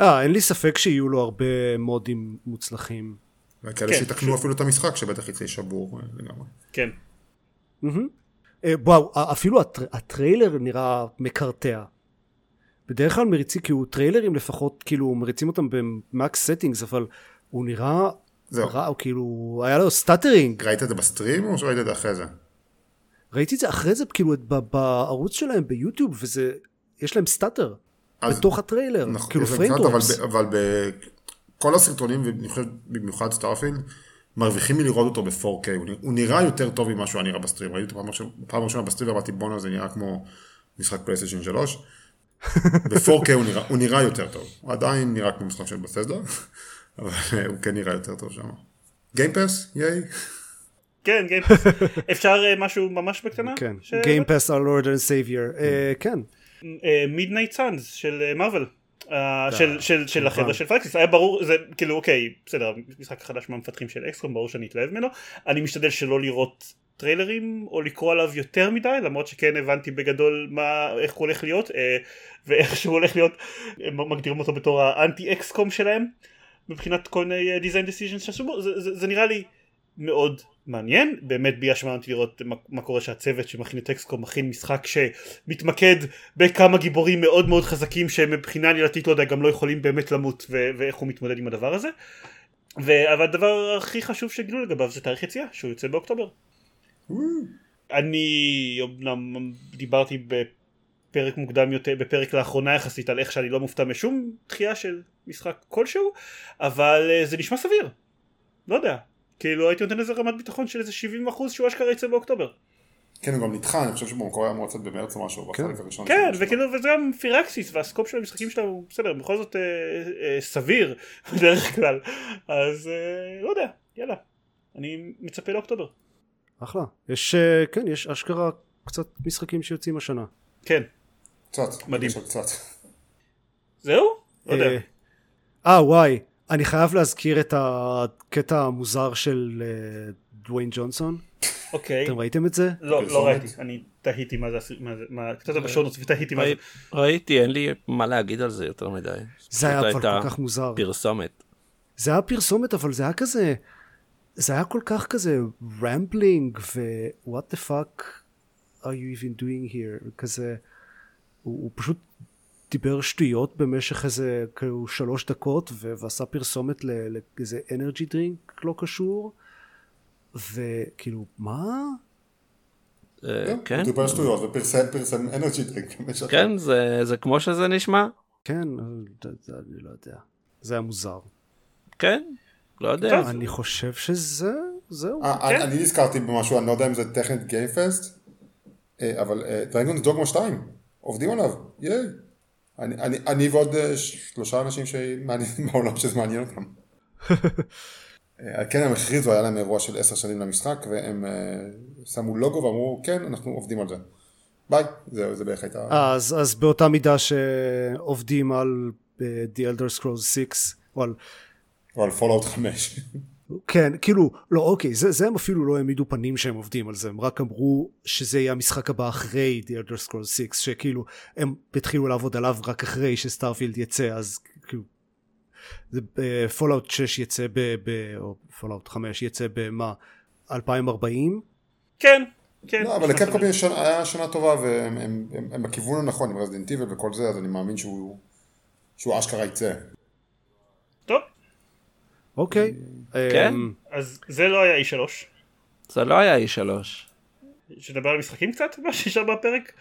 אה, אין לי ספק שיהיו לו הרבה מודים מוצלחים. וכאלה כן, שיתקנו אפילו את המשחק, שבטח יצא שבור אה, לגמרי. כן. אה, וואו, אפילו הטר, הטריילר נראה מקרטע. בדרך כלל מריצים, כאילו טריילרים לפחות, כאילו מריצים אותם ב max settings, אבל הוא נראה זהו. רע, הוא כאילו, היה לו stuttering. ראית את זה ב stream או שראית את זה אחרי זה? ראיתי את זה אחרי זה, כאילו, ב- בערוץ שלהם ביוטיוב, וזה, יש להם stutter. אז- בתוך הטריילר, נכון, כאילו frame אבל אבל בכל הסרטונים, ואני חושב במיוחד Starfield, מרוויחים מלראות אותו ב-4K, הוא נראה- יותר טוב ממה שהוא היה נראה ב stream, ראיתי אותו פעם ראשונה- ב stream, אמרתי בואנה זה נראה כמו משחק פלייסטיישן 3, ב-4K הוא נראה- הוא נראה יותר טוב, הוא עדיין נראה כמו משחק של Bethesda, אבל אה, הוא כן נראה יותר טוב שם. Game Pass, ייי. כן, Game Pass. אפשר אה, משהו ממש בקטנה? כן, Pass our Lord and Savior, אה, כן. Midnight Suns של מרוויל. של, של, של החבר'ה. של Firaxis. היה ברור זה כאילו אוקיי בסדר משחק חדש מהמפתחים של XCOM ברור שאני אתלהב ממנו. אני משתדל שלא לראות טריילרים או לקרוא עליו יותר מדי למרות שכן הבנתי בגדול מה איך הוא הולך להיות אה, ואיך שהוא הולך להיות. הם מגדירים אותו בתור האנטי XCOM שלהם מבחינת כל מיני דיזיין דיסיז'נס שעשו בו. זה, זה, זה נראה לי מאוד מעניין באמת שמעניין אותי לראות מה, מה קורה שהצוות שמכין את אקסקום מכין משחק שמתמקד בכמה גיבורים מאוד מאוד חזקים שמבחינה עלילתית לא יודע גם לא יכולים באמת למות ו- ואיך הוא מתמודד עם הדבר הזה. ו- אבל הדבר הכי חשוב שגילו לגביו זה תאריך יציאה שהוא יוצא באוקטובר. אני אמנם דיברתי בפרק מוקדם יותר בפרק לאחרונה יחסית על איך שאני לא מופתע משום דחייה של משחק כלשהו אבל אה, זה נשמע סביר. לא יודע כאילו הייתי נותן לזה רמת ביטחון של איזה 70% שהוא אשכרה יצא באוקטובר כן, הוא גם נדחה, אני חושב שבמקור היה אמור לצאת במרץ או משהו, הראשון. כן שלו. וכאילו וזה גם פירקסיס והסקופ של המשחקים שלו הוא בסדר בכל זאת אה, אה, סביר בדרך כלל אז אה, לא יודע יאללה אני מצפה לאוקטובר אחלה. יש, אה, כן, יש אשכרה קצת משחקים שיוצאים השנה. כן קצת. מדהים. קצת. זהו? לא יודע אה, אה, וואי, אני חייב להזכיר את הקטע המוזר של אה, דוויין ג'ונסון. אוקיי אתם ראיתם את זה? לא? לא ראיתי אני תהיתי מה זה קצת בשונות ותהיתי מה זה ראי- ראיתי, אין לי מה להגיד על זה יותר מדי. זה היה אבל כל כך מוזר. פרסומת. זה היה פרסומת, אבל זה היה כזה... זה היה כל כך כזה רמבלינג ו... what the fuck are you even doing here? כזה... הוא פשוט דיבר שטויות במשך איזה כאילו שלוש דקות ו... ועשה פרסומת ל- לאיזה אנרגי דרינק לא קשור וכאילו מה? אה, כן, הוא דיבר שטויות ופרסם פרסם אנרג'י דרינק. כן, זה זה כמו שזה נשמע. כן, אני לא יודע. זה היה מוזר. כן? לא יודע. אני חושב שזה, זהו. אה, אני- אני נזכרתי במשהו, אני לא יודע אם זה טכנית גיימפסט, אה, אבל דרגונס דוגמה 2, עובדים עליו, ייי. אני- אני- אני ועוד אה, שלושה אנשים שמעניינים בעולם שזה מעניין אותם. אה, כן, הם הכריזו, היה להם אירוע של עשר שנים למשחק, והם אה, שמו לוגו ואמרו, כן, אנחנו עובדים על זה. ביי, זהו, זה בערך הייתה... אז, אז באותה מידה שעובדים על אה, The Elder Scrolls 6, או על... או על פולאאוט 5. כן, כאילו, לא, אוקיי, זה, זה הם אפילו לא העמידו פנים שהם עובדים על זה, הם רק אמרו שזה יהיה המשחק הבא אחרי The Elder Scrolls 6, שכאילו, הם התחילו לעבוד עליו רק אחרי ש Starfield יצא, אז כאילו, Fallout 6 יצא ב... ב או Fallout 5 יצא במה? 2040? כן, כן. לא, אבל שנה- היה שנה טובה, והם הם- הם- הם בכיוון הנכון, עם Resident Evil וכל זה, אז אני מאמין שהוא שהוא אשכרה יצא. טוב, אוקיי. כן. אמ, אז זה לא היה E3. זה לא היה E3. שנדבר על משחקים קצת, מה שישר בפרק?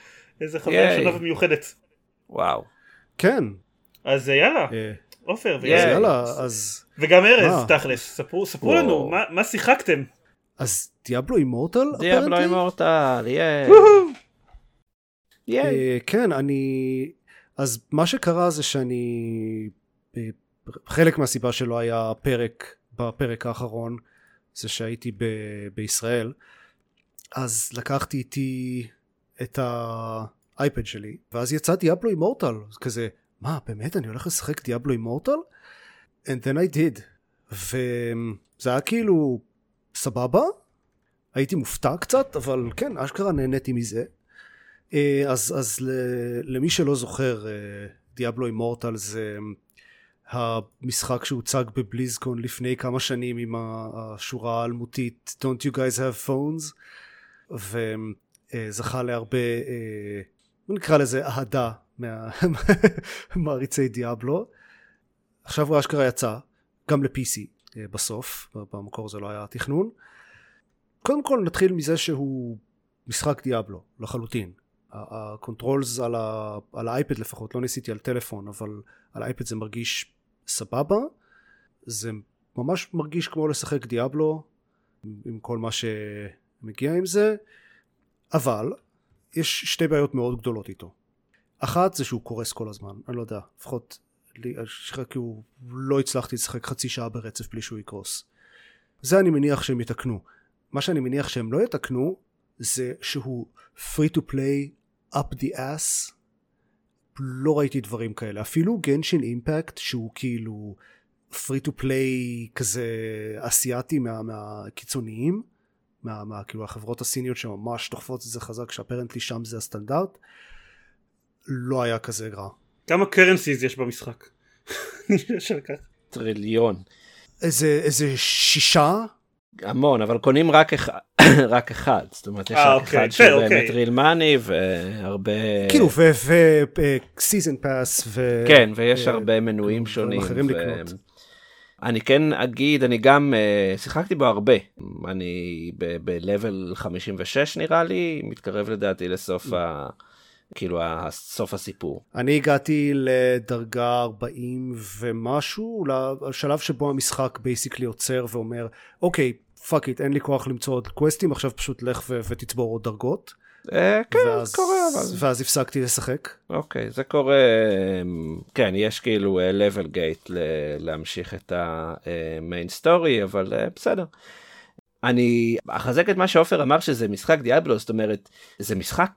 איזה חוויה. שונה ומיוחדת. וואו. כן. אז יאללה, אה, עופר אז ויאללה. יאללה, אז... וגם ארז, מה? תכלס, ספרו. לנו, מה- שיחקתם? אז דיאבלו אימורטל? דיאבלו? אימורטל, ייי. אה, כן, אני... אז מה שקרה זה שאני... אה, חלק מהסיבה שלא היה פרק בפרק האחרון זה שהייתי ב... בישראל. אז לקחתי איתי את האייפד שלי ואז יצא דיאבלו אימורטל כזה מה באמת? אני הולך לשחק דיאבלו אימורטל? and then I did. וזה היה כאילו סבבה. הייתי מופתע קצת אבל כן אשכרה נהניתי מזה. אה, אז, אז למי שלא זוכר, אה, דיאבלו אימורטל זה המשחק שהוצג בבליזקון לפני כמה שנים עם השורה האלמותית Don't you guys have phones וזכה להרבה, אה, נקרא לזה אהדה מהמעריצי דיאבלו. עכשיו הוא אשכרה יצא, גם ל-PC אה, בסוף, במקור זה לא היה תכנון. קודם כל נתחיל מזה שהוא משחק Diablo לחלוטין. ה controls על ה iPad לפחות, לא ניסיתי על טלפון, אבל על ה iPad זה מרגיש סבבה. זה ממש מרגיש כמו לשחק Diablo, עם כל מה שמגיע עם זה, אבל יש שתי בעיות מאוד גדולות איתו. אחת זה שהוא קורס כל הזמן, אני לא יודע, לפחות לי, כאילו לא הצלחתי לשחק חצי שעה ברצף בלי שהוא יקרוס. זה אני מניח שהם יתקנו. מה שאני מניח שהם לא יתקנו זה שהוא free to play up the ass לא ראיתי דברים כאלה אפילו גנשין אימפקט שהוא כאילו free to play כזה אסיאתי מה, מהקיצוניים מה, מה כאילו החברות הסיניות שממש דוחפות את זה חזק שאפרנטלי שם זה הסטנדרט לא היה כזה רע כמה currencies יש במשחק? טריליון. איזה, איזה שישה המון, אבל קונים רק אחד, רק אחד, זאת אומרת יש אה, רק אוקיי, אחד שהוא אוקיי. באמת real money והרבה, כאילו ו season pass ו... כן, ויש אה, הרבה מנויים שונים. אחרים ו- לקנות. אני כן אגיד, אני גם אה, שיחקתי בו הרבה, אני ב-level 56 נראה לי, מתקרב לדעתי לסוף ה... כאילו סוף הסיפור. אני הגעתי לדרגה 40 ומשהו, לשלב שבו המשחק basically עוצר ואומר, אוקיי, fuck it, אין לי כוח למצוא עוד quest־ים, עכשיו פשוט לך ו- ותצבור עוד דרגות. אה, כן, ואז, קורה אבל. ואז הפסקתי לשחק. אוקיי, זה קורה, אמ, כן, יש כאילו אה, level gate ל- להמשיך את ה main story, אבל אה, בסדר. אני אחזק את מה שעופר אמר שזה משחק Diablo, זאת אומרת, זה משחק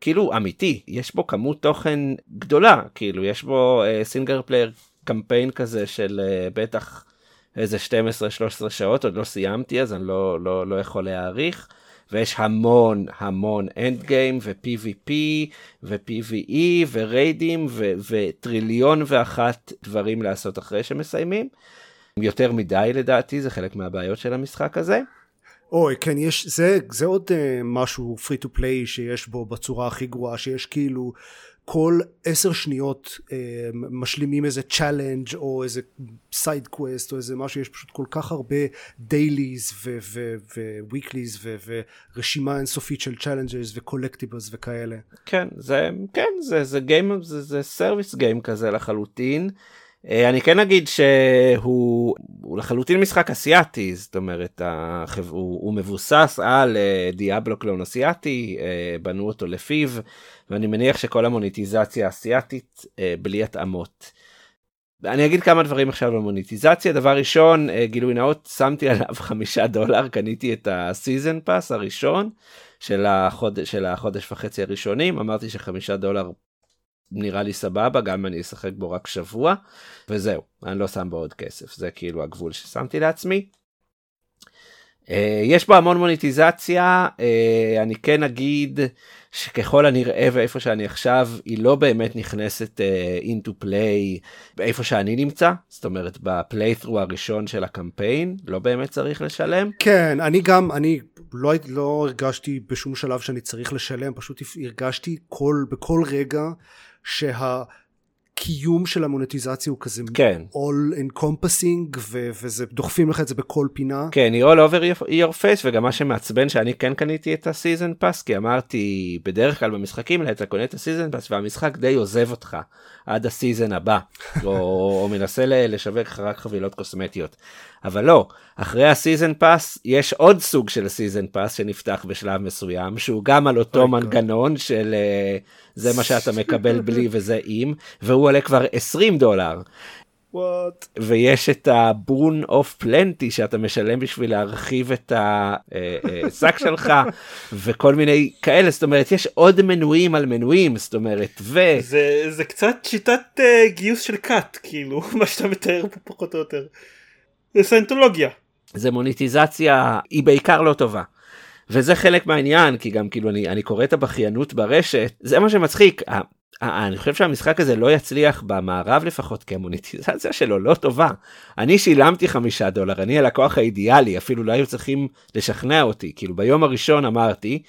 כאילו אמיתי, יש בו כמות תוכן גדולה, כאילו יש בו single player campaign כזה של אה, בטח איזה 12-13 שעות, עוד לא סיימתי אז אני לא, לא, לא יכול להעריך. ויש המון המון end game ו-PVP ו-PVE ו raid־ים וטריליון ואחת דברים לעשות אחרי שמסיימים. יותר מדי לדעתי זה חלק מהבעיות של המשחק הזה. אוי, כן, יש, זה, זה עוד uh, משהו free to play שיש בו בצורה הכי גרועה, שיש כאילו כל עשר שניות אה, משלימים איזה challenge או איזה side quest או איזה משהו, יש פשוט כל כך הרבה dailies ו weeklies ורשימה אינסופית של challenges ו collectibles וכאלה. כן, זה, כן, זה, זה game, זה, זה service game כזה לחלוטין. אה, אני כן אגיד שהוא לחלוטין משחק אסיאתי, זאת אומרת. הוא, הוא מבוסס על אה, דיאבלו קלון אסיאתי, אה, בנו אותו לפיו, ואני מניח שכל המוניטיזציה האסיאתית בלי התאמות. אני אגיד כמה דברים עכשיו על מוניטיזציה, דבר ראשון, גילוי נאות, שמתי עליו חמישה דולר, קניתי את הסיזן פאס הראשון של החודש, של החודש וחצי הראשונים, אמרתי שחמישה דולר נראה לי סבבה, גם אם אני אשחק בו רק שבוע, וזהו, אני לא שם בו עוד כסף, זה כאילו הגבול ששמתי לעצמי. אה, יש בו המון מוניטיזציה, אה, אני כן אגיד שככל הנראה ואיפה שאני עכשיו, היא לא באמת נכנסת uh, into play איפה שאני נמצא, זאת אומרת בפליית'רו הראשון של הקמפיין, לא באמת צריך לשלם. כן, אני גם, אני לא, לא הרגשתי בשום שלב שאני צריך לשלם, פשוט הרגשתי כל, בכל רגע שהקיום של המוניטיזציה הוא כזה כן. all encompassing ו- וזה דוחפים לך את זה בכל פינה. כן, היא all over your face וגם מה שמעצבן שאני כן קניתי את ה season pass כי אמרתי בדרך כלל במשחקים האלה אתה קונה את ה season pass והמשחק די עוזב אותך עד ה season הבא או, או מנסה לשווק לך רק חבילות קוסמטיות. אבל לא, אחרי ה season pass יש עוד סוג של season pass שנפתח בשלב מסוים שהוא גם על אותו oh מנגנון God. של uh, זה מה שאתה מקבל בלי וזה עם והוא עולה כבר 20 דולר. What? ויש את הבון אוף פלנטי שאתה משלם בשביל להרחיב את השק אה, שלך וכל מיני כאלה זאת אומרת יש עוד מנויים על מנויים זאת אומרת ו... זה, זה קצת שיטת uh, גיוס של כת כאילו מה שאתה מתאר פה פחות או יותר. זה סיינטולוגיה. זה מוניטיזציה היא בעיקר לא טובה. וזה חלק מהעניין כי גם כאילו אני, אני קורא את הבכיינות ברשת זה מה שמצחיק אני חושב שהמשחק הזה לא יצליח במערב לפחות כי המוניטיזציה שלו לא טובה. אני שילמתי חמישה דולר אני הלקוח האידיאלי אפילו לא היו צריכים לשכנע אותי כאילו ביום הראשון אמרתי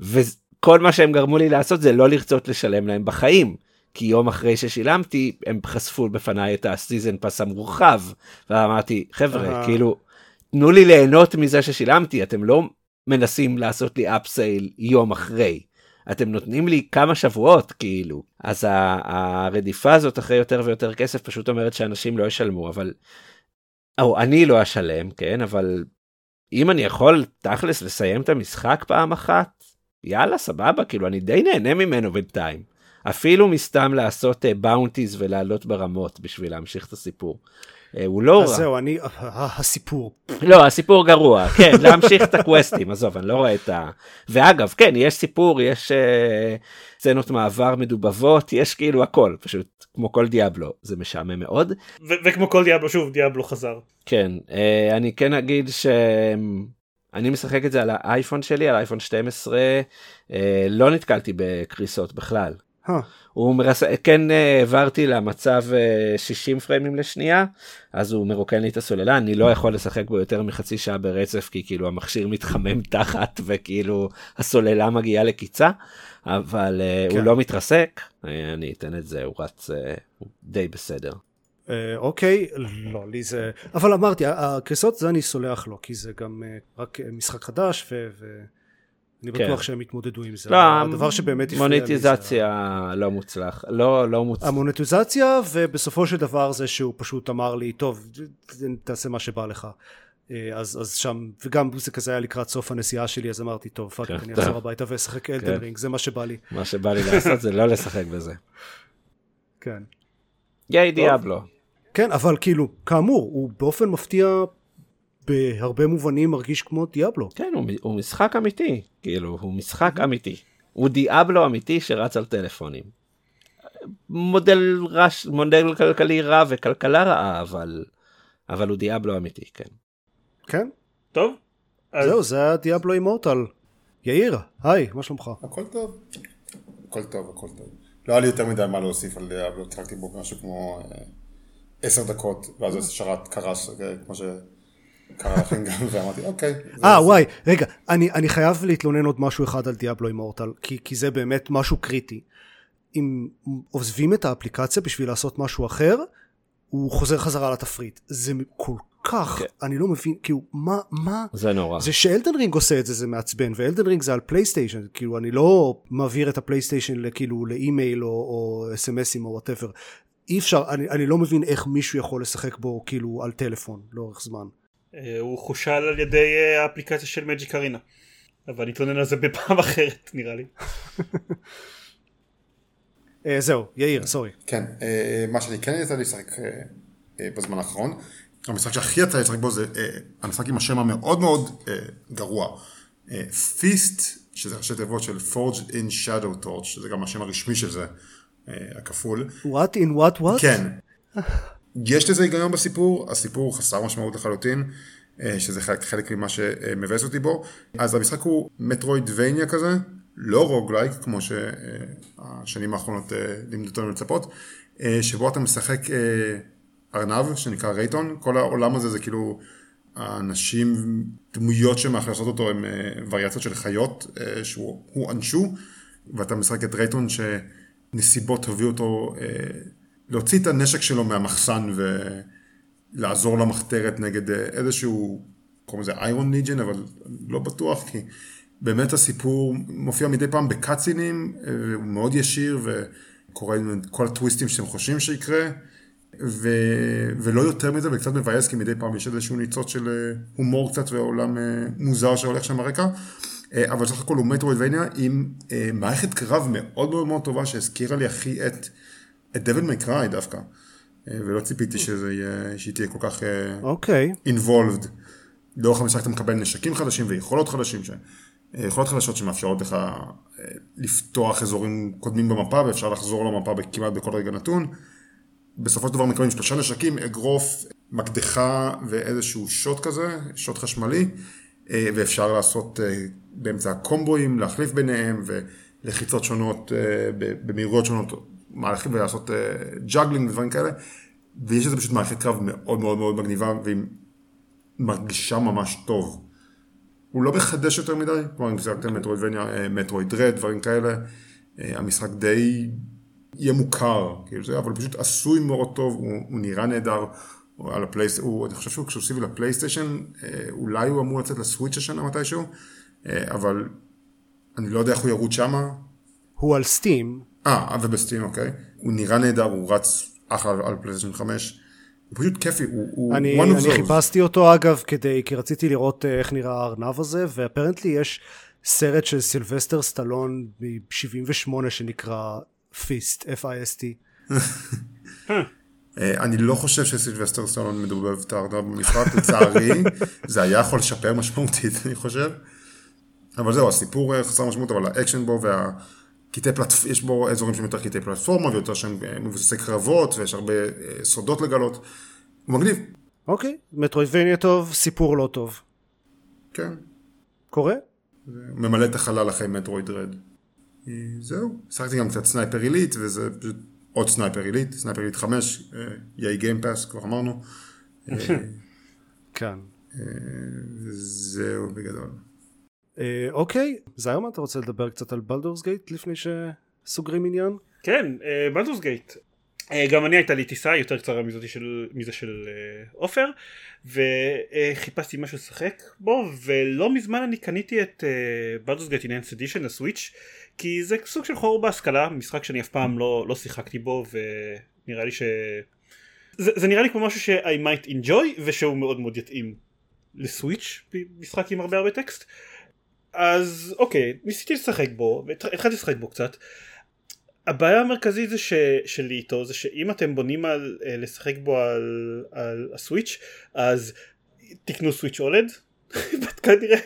וכל מה שהם גרמו לי לעשות זה לא לרצות לשלם להם בחיים. כי יום אחרי ששילמתי הם חשפו בפניי את הסיזן פס המורחב ואמרתי חבר'ה uh-huh. כאילו תנו לי ליהנות מזה ששילמתי אתם לא מנסים לעשות לי אפסייל יום אחרי. אתם נותנים לי כמה שבועות כאילו אז הרדיפה הזאת אחרי יותר ויותר כסף פשוט אומרת שאנשים לא ישלמו אבל. או אני לא אשלם כן אבל אם אני יכול תכלס לסיים את המשחק פעם אחת יאללה סבבה כאילו אני די נהנה ממנו בינתיים. אפילו מסתם לעשות באונטיז uh, ולעלות ברמות בשביל להמשיך את הסיפור. Uh, הוא לא רע. אז זהו, אני, הסיפור. לא, הסיפור גרוע, כן, להמשיך את הקווסטים, עזוב, אני לא רואה את ה... ואגב, כן, יש סיפור, יש uh, סצנות מעבר מדובבות, יש כאילו הכל, פשוט כמו כל דיאבלו, זה משעמם מאוד. וכמו כל דיאבלו, שוב, דיאבלו חזר. כן, uh, אני כן אגיד ש... אני משחק את זה על האייפון שלי, על האייפון 12, אה, לא נתקלתי בקריסות בכלל. Huh. הוא מרס... כן אה, העברתי למצב 60 אה, פריימים לשנייה אז הוא מרוקן לי את הסוללה אני לא יכול לשחק בו יותר מחצי שעה ברצף כי כאילו המכשיר מתחמם תחת וכאילו הסוללה מגיעה לקיצה אבל אה, כן. הוא לא מתרסק אני אתן את זה הוא רץ הוא די בסדר. אוקיי לא לי זה אבל אמרתי הקריסות זה אני סולח לו כי זה גם רק משחק חדש ו... אני כן. בטוח שהם יתמודדו עם זה. לא, הדבר שבאמת הפריע לי זה... מוניטיזציה לא מוצלח, לא, לא מוצלח. המוניטיזציה, ובסופו של דבר זה שהוא פשוט אמר לי, טוב, תעשה מה שבא לך. אה, אז, אז שם, וגם זה כזה היה לקראת סוף הנסיעה שלי, אז אמרתי, טוב, fuck, כן, אני אחזור הביתה ואשחק Elden Ring, זה מה שבא לי. מה שבא לי לעשות זה לא לשחק בזה. כן. ייי Diablo. כן, אבל כאילו, כאמור, הוא באופן מפתיע בהרבה מובנים מרגיש כמו דיאבלו. כן, הוא, הוא משחק אמיתי, כאילו, הוא משחק אמיתי. הוא דיאבלו אמיתי שרץ על טלפונים. מודל רש, מודל כלכלי רע וכלכלה רעה, אבל, אבל הוא דיאבלו אמיתי, כן. כן. טוב. אז... זהו, זה היה דיאבלו אימורטל. יאיר, היי, מה שלומך? הכל טוב. הכל טוב, הכל טוב. לא היה לי יותר מדי מה להוסיף על דיאבלו, התחלתי בו משהו כמו אה, עשר דקות, ואז השרת קרס, אה, כמו ש... גם, ואמרתי, אוקיי. אה, וואי, רגע, אני, אני חייב להתלונן עוד משהו אחד על Diablo Immortal, כי, כי זה באמת משהו קריטי. אם עוזבים את האפליקציה בשביל לעשות משהו אחר, הוא חוזר חזרה לתפריט. זה כל כך, כן. אני לא מבין, כאילו, מה, מה, זה נורא. זה ש Elden Ring עושה את זה זה מעצבן ו Elden Ring זה על PlayStation כאילו אני לא מעביר את ה PlayStation כאילו לאימייל או, או אסמסים או whatever אי אפשר אני, אני לא מבין איך מישהו יכול לשחק בו כאילו על טלפון לאורך זמן. אה, הוא חושל על ידי אה, האפליקציה של מג'יק ארינה. אבל נתלונן על זה בפעם אחרת נראה לי. אה, זהו יאיר סורי כן, מה שאני כן יצא לי לשחק בזמן האחרון, המשחק שהכי יצא לי לשחק בו זה המשחק עם השם המאוד מאוד גרוע. פיסט, שזה ראשי תיבות של Forged in Shadow Torch, שזה גם השם הרשמי של זה, הכפול. what in what what? כן. יש לזה היגיון בסיפור, הסיפור חסר משמעות לחלוטין, אה, שזה חלק, חלק ממה שמבאס אותי בו. אז המשחק הוא מטרואידבניה כזה, לא רוגלייק, כמו שהשנים האחרונות אה, לימדו אותנו לצפות, אה, שבו אתה משחק ארנב, שנקרא רייטון, כל העולם הזה זה כאילו האנשים, דמויות שמאכלסות אותו הם וריאציות של חיות שהוא הוא אנשו, ואתה משחק את רייטון שנסיבות הביאו אותו להוציא את הנשק שלו מהמחסן ולעזור למחתרת נגד אה, איזשהו, קוראים לזה איירון ליג'ן, אבל לא בטוח, כי באמת הסיפור מופיע מדי פעם בקאצינים, אה, הוא מאוד ישיר וקורה עם כל הטוויסטים שאתם חושבים שיקרה. ו... ולא יותר מזה, וקצת מבאס, כי מדי פעם יש איזשהו ניצוץ של אה, הומור קצת ועולם מוזר שהולך שם ברקע. אה, אבל סך הכל הוא מטרואידבניה עם מערכת קרב מאוד מאוד מאוד טובה שהזכירה לי הכי את, את דבל מקראי דווקא. אה, ולא ציפיתי שזה יהיה, שהיא תהיה כל כך אה, אוקיי involved. לאורך המשחק אתה מקבל נשקים חדשים ויכולות חדשים, ש... אה, יכולות חדשות שמאפשרות לך לפתוח אזורים קודמים במפה ואפשר לחזור למפה כמעט בכל רגע נתון. בסופו של דבר מקבלים שלושה נשקים, אגרוף, מקדחה ואיזשהו שוט כזה, שוט חשמלי, ואפשר לעשות באמצע ה combo־אים, להחליף ביניהם ולחיצות שונות במהירויות שונות, מהלכים ולעשות juggling ודברים כאלה, ויש לזה פשוט מערכת קרב מאוד מאוד מאוד מגניבה והיא מרגישה ממש טוב. הוא לא מחדש יותר מדי, כלומר אם שיחקתם Metroidvania, Metroid Dread, דברים כאלה, אה, המשחק די יהיה מוכר, כאילו זה, אבל הוא פשוט עשוי מאוד טוב, הוא, הוא נראה נהדר, הוא על הפלייס, הוא, אני חושב שהוא אקסקלוסיבי לפלייסטיישן, אה, אולי הוא אמור לצאת לסוויץ' השנה מתישהו, אה, אבל אני לא יודע איך הוא ירוץ שמה, הוא על סטים אה, ובסטים, אוקיי, הוא נראה נהדר, הוא רץ אחלה על פלייסטיישן 5, הוא פשוט כיפי, הוא, הוא אני, one of אני those. חיפשתי אותו אגב כדי, כי רציתי לראות אה, איך נראה הארנב הזה, ואפרנטלי יש סרט של סילבסטר סטלון מ-78 שנקרא F.I.S.T, F-I-S-T. אה, אני לא חושב שסילבסטר סטלון מדובב את הארנב במשחק, לצערי, זה היה יכול לשפר משמעותית, אני חושב. אבל זהו, הסיפור אה, חסר משמעות, אבל האקשן בו והקטעי פלטפורמה, יש בו אזורים שהם יותר קטעי פלטפורמה ויותר שהם אה, מבוססי קרבות, ויש הרבה אה, סודות לגלות. הוא מגניב, אוקיי, metroidvania טוב, סיפור לא טוב. כן. קורה? ממלא את החלל אחרי Metroid Dread. אה, זהו, שחקתי גם קצת Sniper Elite, וזה פשוט עוד Sniper Elite, Sniper Elite 5, אה, יהיה Game Pass, כבר אמרנו. כן. זהו בגדול. אה, אוקיי, זיו, מה, אתה רוצה לדבר קצת על Baldur's Gate לפני שסוגרים עניין? כן, Baldur's Gate. גם אני הייתה לי טיסה יותר קצרה מזאתי של, מזה של אה, עופר וחיפשתי משהו לשחק בו ולא מזמן אני קניתי את בלדורס גייט איננס אדישן לסוויץ' כי זה סוג של חור בהשכלה משחק שאני אף פעם לא, לא שיחקתי בו ונראה לי ש... זה, זה נראה לי כמו משהו ש- I might enjoy ושהוא מאוד מאוד יתאים לסוויץ' משחק עם הרבה הרבה טקסט אז אוקיי ניסיתי לשחק בו והתחלתי לשחק בו קצת. הבעיה המרכזית זה ש, שלי איתו זה שאם אתם בונים על אה, לשחק בו על, על ה Switch אז תקנו Switch OLED כנראה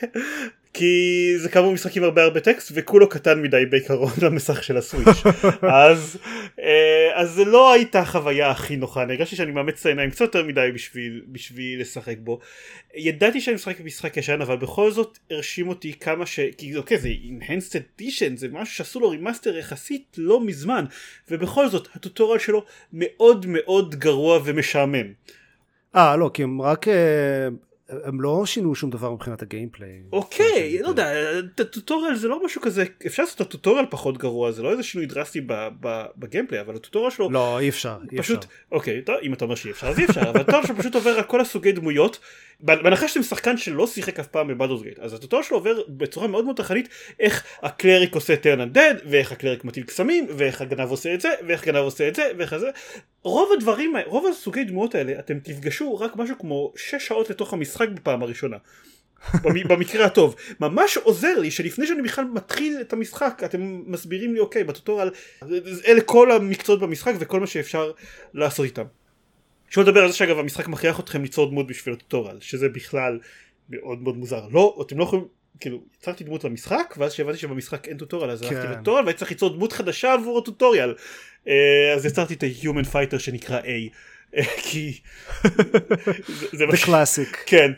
כי זה כמה משחקים הרבה הרבה טקסט וכולו קטן מדי בעיקרון למסך של ה Switch אז, אה, אז זה לא הייתה החוויה הכי נוחה. אני הרגשתי שאני מאמץ את העיניים קצת יותר מדי בשביל, בשביל לשחק בו. ידעתי שאני משחק במשחק ישן אבל בכל זאת הרשים אותי כמה ש... כי אוקיי זה enhanced edition זה משהו שעשו לו remaster יחסית לא מזמן ובכל זאת הטוטוריאל שלו מאוד מאוד גרוע ומשעמם. אה, לא, כי הם רק... הם לא שינו שום דבר מבחינת הגיימפליי. אוקיי, לא יודע, טוטוריאל זה לא משהו כזה, אפשר לעשות את הטוטוריאל פחות גרוע, זה לא איזה שינוי דרסטי בגיימפליי, אבל הטוטוריאל שלו... לא, אי אפשר, אי אפשר. אוקיי, אם אתה אומר שאי אפשר אז אי אפשר, אבל הטוטוריאל שלו פשוט עובר על כל הסוגי דמויות, בהנחה שאתם שחקן שלא שיחק אף פעם בבאדורס גייט, אז הטוטוריאל שלו עובר בצורה מאוד מאוד תחנית איך הקלריק עושה טרן אנדד, ואיך הקלריק מטיל קסמים, ואיך הגנב עושה את זה, ואיך הגנב עושה את זה, ואיך זה, רוב הדברים, רוב הסוגי דמויות האלה, אתם תפגשו רק משהו כמו 6 שעות לתוך המשחק בפעם הראשונה. במקרה הטוב. ממש עוזר לי שלפני שאני בכלל מתחיל את המשחק אתם מסבירים לי אוקיי בטוטורל אלה כל המקצועות במשחק וכל מה שאפשר לעשות איתם. שלא לדבר על זה שאגב המשחק מכריח אתכם ליצור דמות בשביל הטוטורל שזה בכלל מאוד מאוד מוזר. לא אתם לא יכולים כאילו יצרתי דמות למשחק ואז שהבנתי שבמשחק אין טוטוריאל אז הלכתי כן. לטוטוריאל והייתי צריך ליצור דמות חדשה עבור הטוטוריאל. אה, אז יצרתי את ה-Human Fighter שנקרא A. אה, כי זה קלאסיק כן.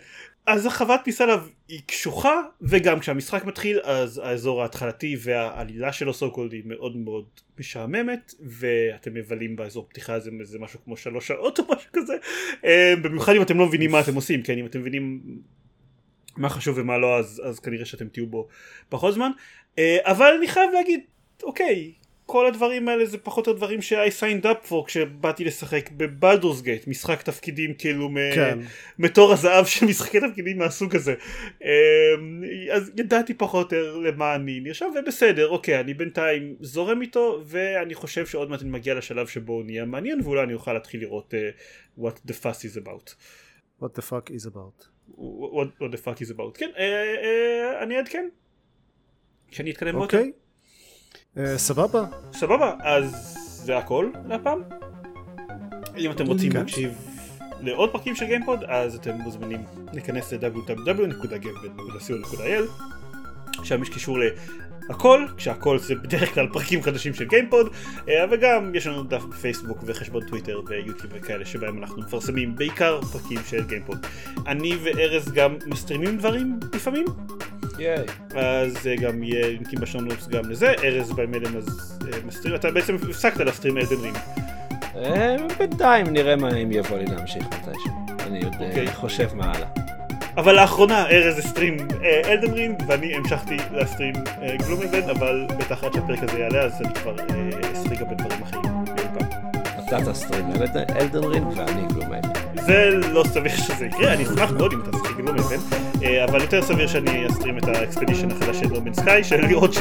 אז החוות פיסה עליו היא קשוחה וגם כשהמשחק מתחיל אז האזור ההתחלתי והעלילה שלו סו קולד היא מאוד מאוד משעממת ואתם מבלים באזור פתיחה הזה זה משהו כמו שלוש שעות או משהו כזה. אה, במיוחד אם אתם לא מבינים מה אתם עושים כן? אם אתם מבינים מה חשוב ומה לא אז, אז כנראה שאתם תהיו בו פחות זמן אה, אבל אני חייב להגיד אוקיי כל הדברים האלה זה פחות או דברים ש-I signed up for כשבאתי לשחק בבלדורס גייט משחק תפקידים כאילו כן. מתור הזהב של משחקי תפקידים מהסוג הזה אמ, אז ידעתי פחות או יותר למה אני נרשם ובסדר אוקיי אני בינתיים זורם איתו ואני חושב שעוד מעט אני מגיע לשלב שבו הוא נהיה מעניין ואולי אני אוכל להתחיל לראות uh, what the fuss is about. what the fuck is about. What, what the fuck is about כן uh, uh, אני אעדכן. כשאני אתקדם. אוקיי. אה, סבבה. סבבה, אז זה הכל להפעם. אם אתם רוצים כן. להקשיב לעוד פרקים של גיימפוד, אז אתם מוזמנים להיכנס ל-www.gamepod.co.il שם יש קישור להכל, כשהכל זה בדרך כלל פרקים חדשים של גיימפוד, אה, וגם יש לנו דף בפייסבוק וחשבון טוויטר ויוטיוב וכאלה שבהם אנחנו מפרסמים בעיקר פרקים של גיימפוד. אני וארז גם מסטרימים דברים לפעמים. אז אה, גם יהיה לינקים בשונוטס גם לזה, ארז במלם אז אה, מסטרים, אתה בעצם הפסקת להסטרים אלדן רינג. אה, בינתיים נראה מה אם יבוא לי להמשיך מתישהו, אני עוד אוקיי. חושב מה הלאה. אבל לאחרונה ארז הסטרים אלדן רינג ואני המשכתי להסטרים גלומנבן אבל בטח עד שהפרק הזה יעלה אז אני כבר אסטרים גם בדברים אחרים. אתה תסטרים Elden Ring ואני Gloomhaven. זה לא סביר שזה יקרה, אני אשמח מאוד אם תסטרים Gloomhaven. אה, אבל יותר סביר שאני אסטרים את ה expedition החדש של No Man's Sky, של לראות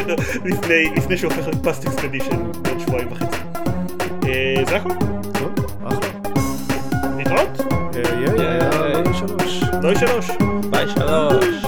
לפני, לפני שהוא הופך ל past expedition בעוד שבועיים וחצי. אה, זה הכל. להתראות? יאי, יאי, יאי, שלוש. שלוש. ביי שלוש.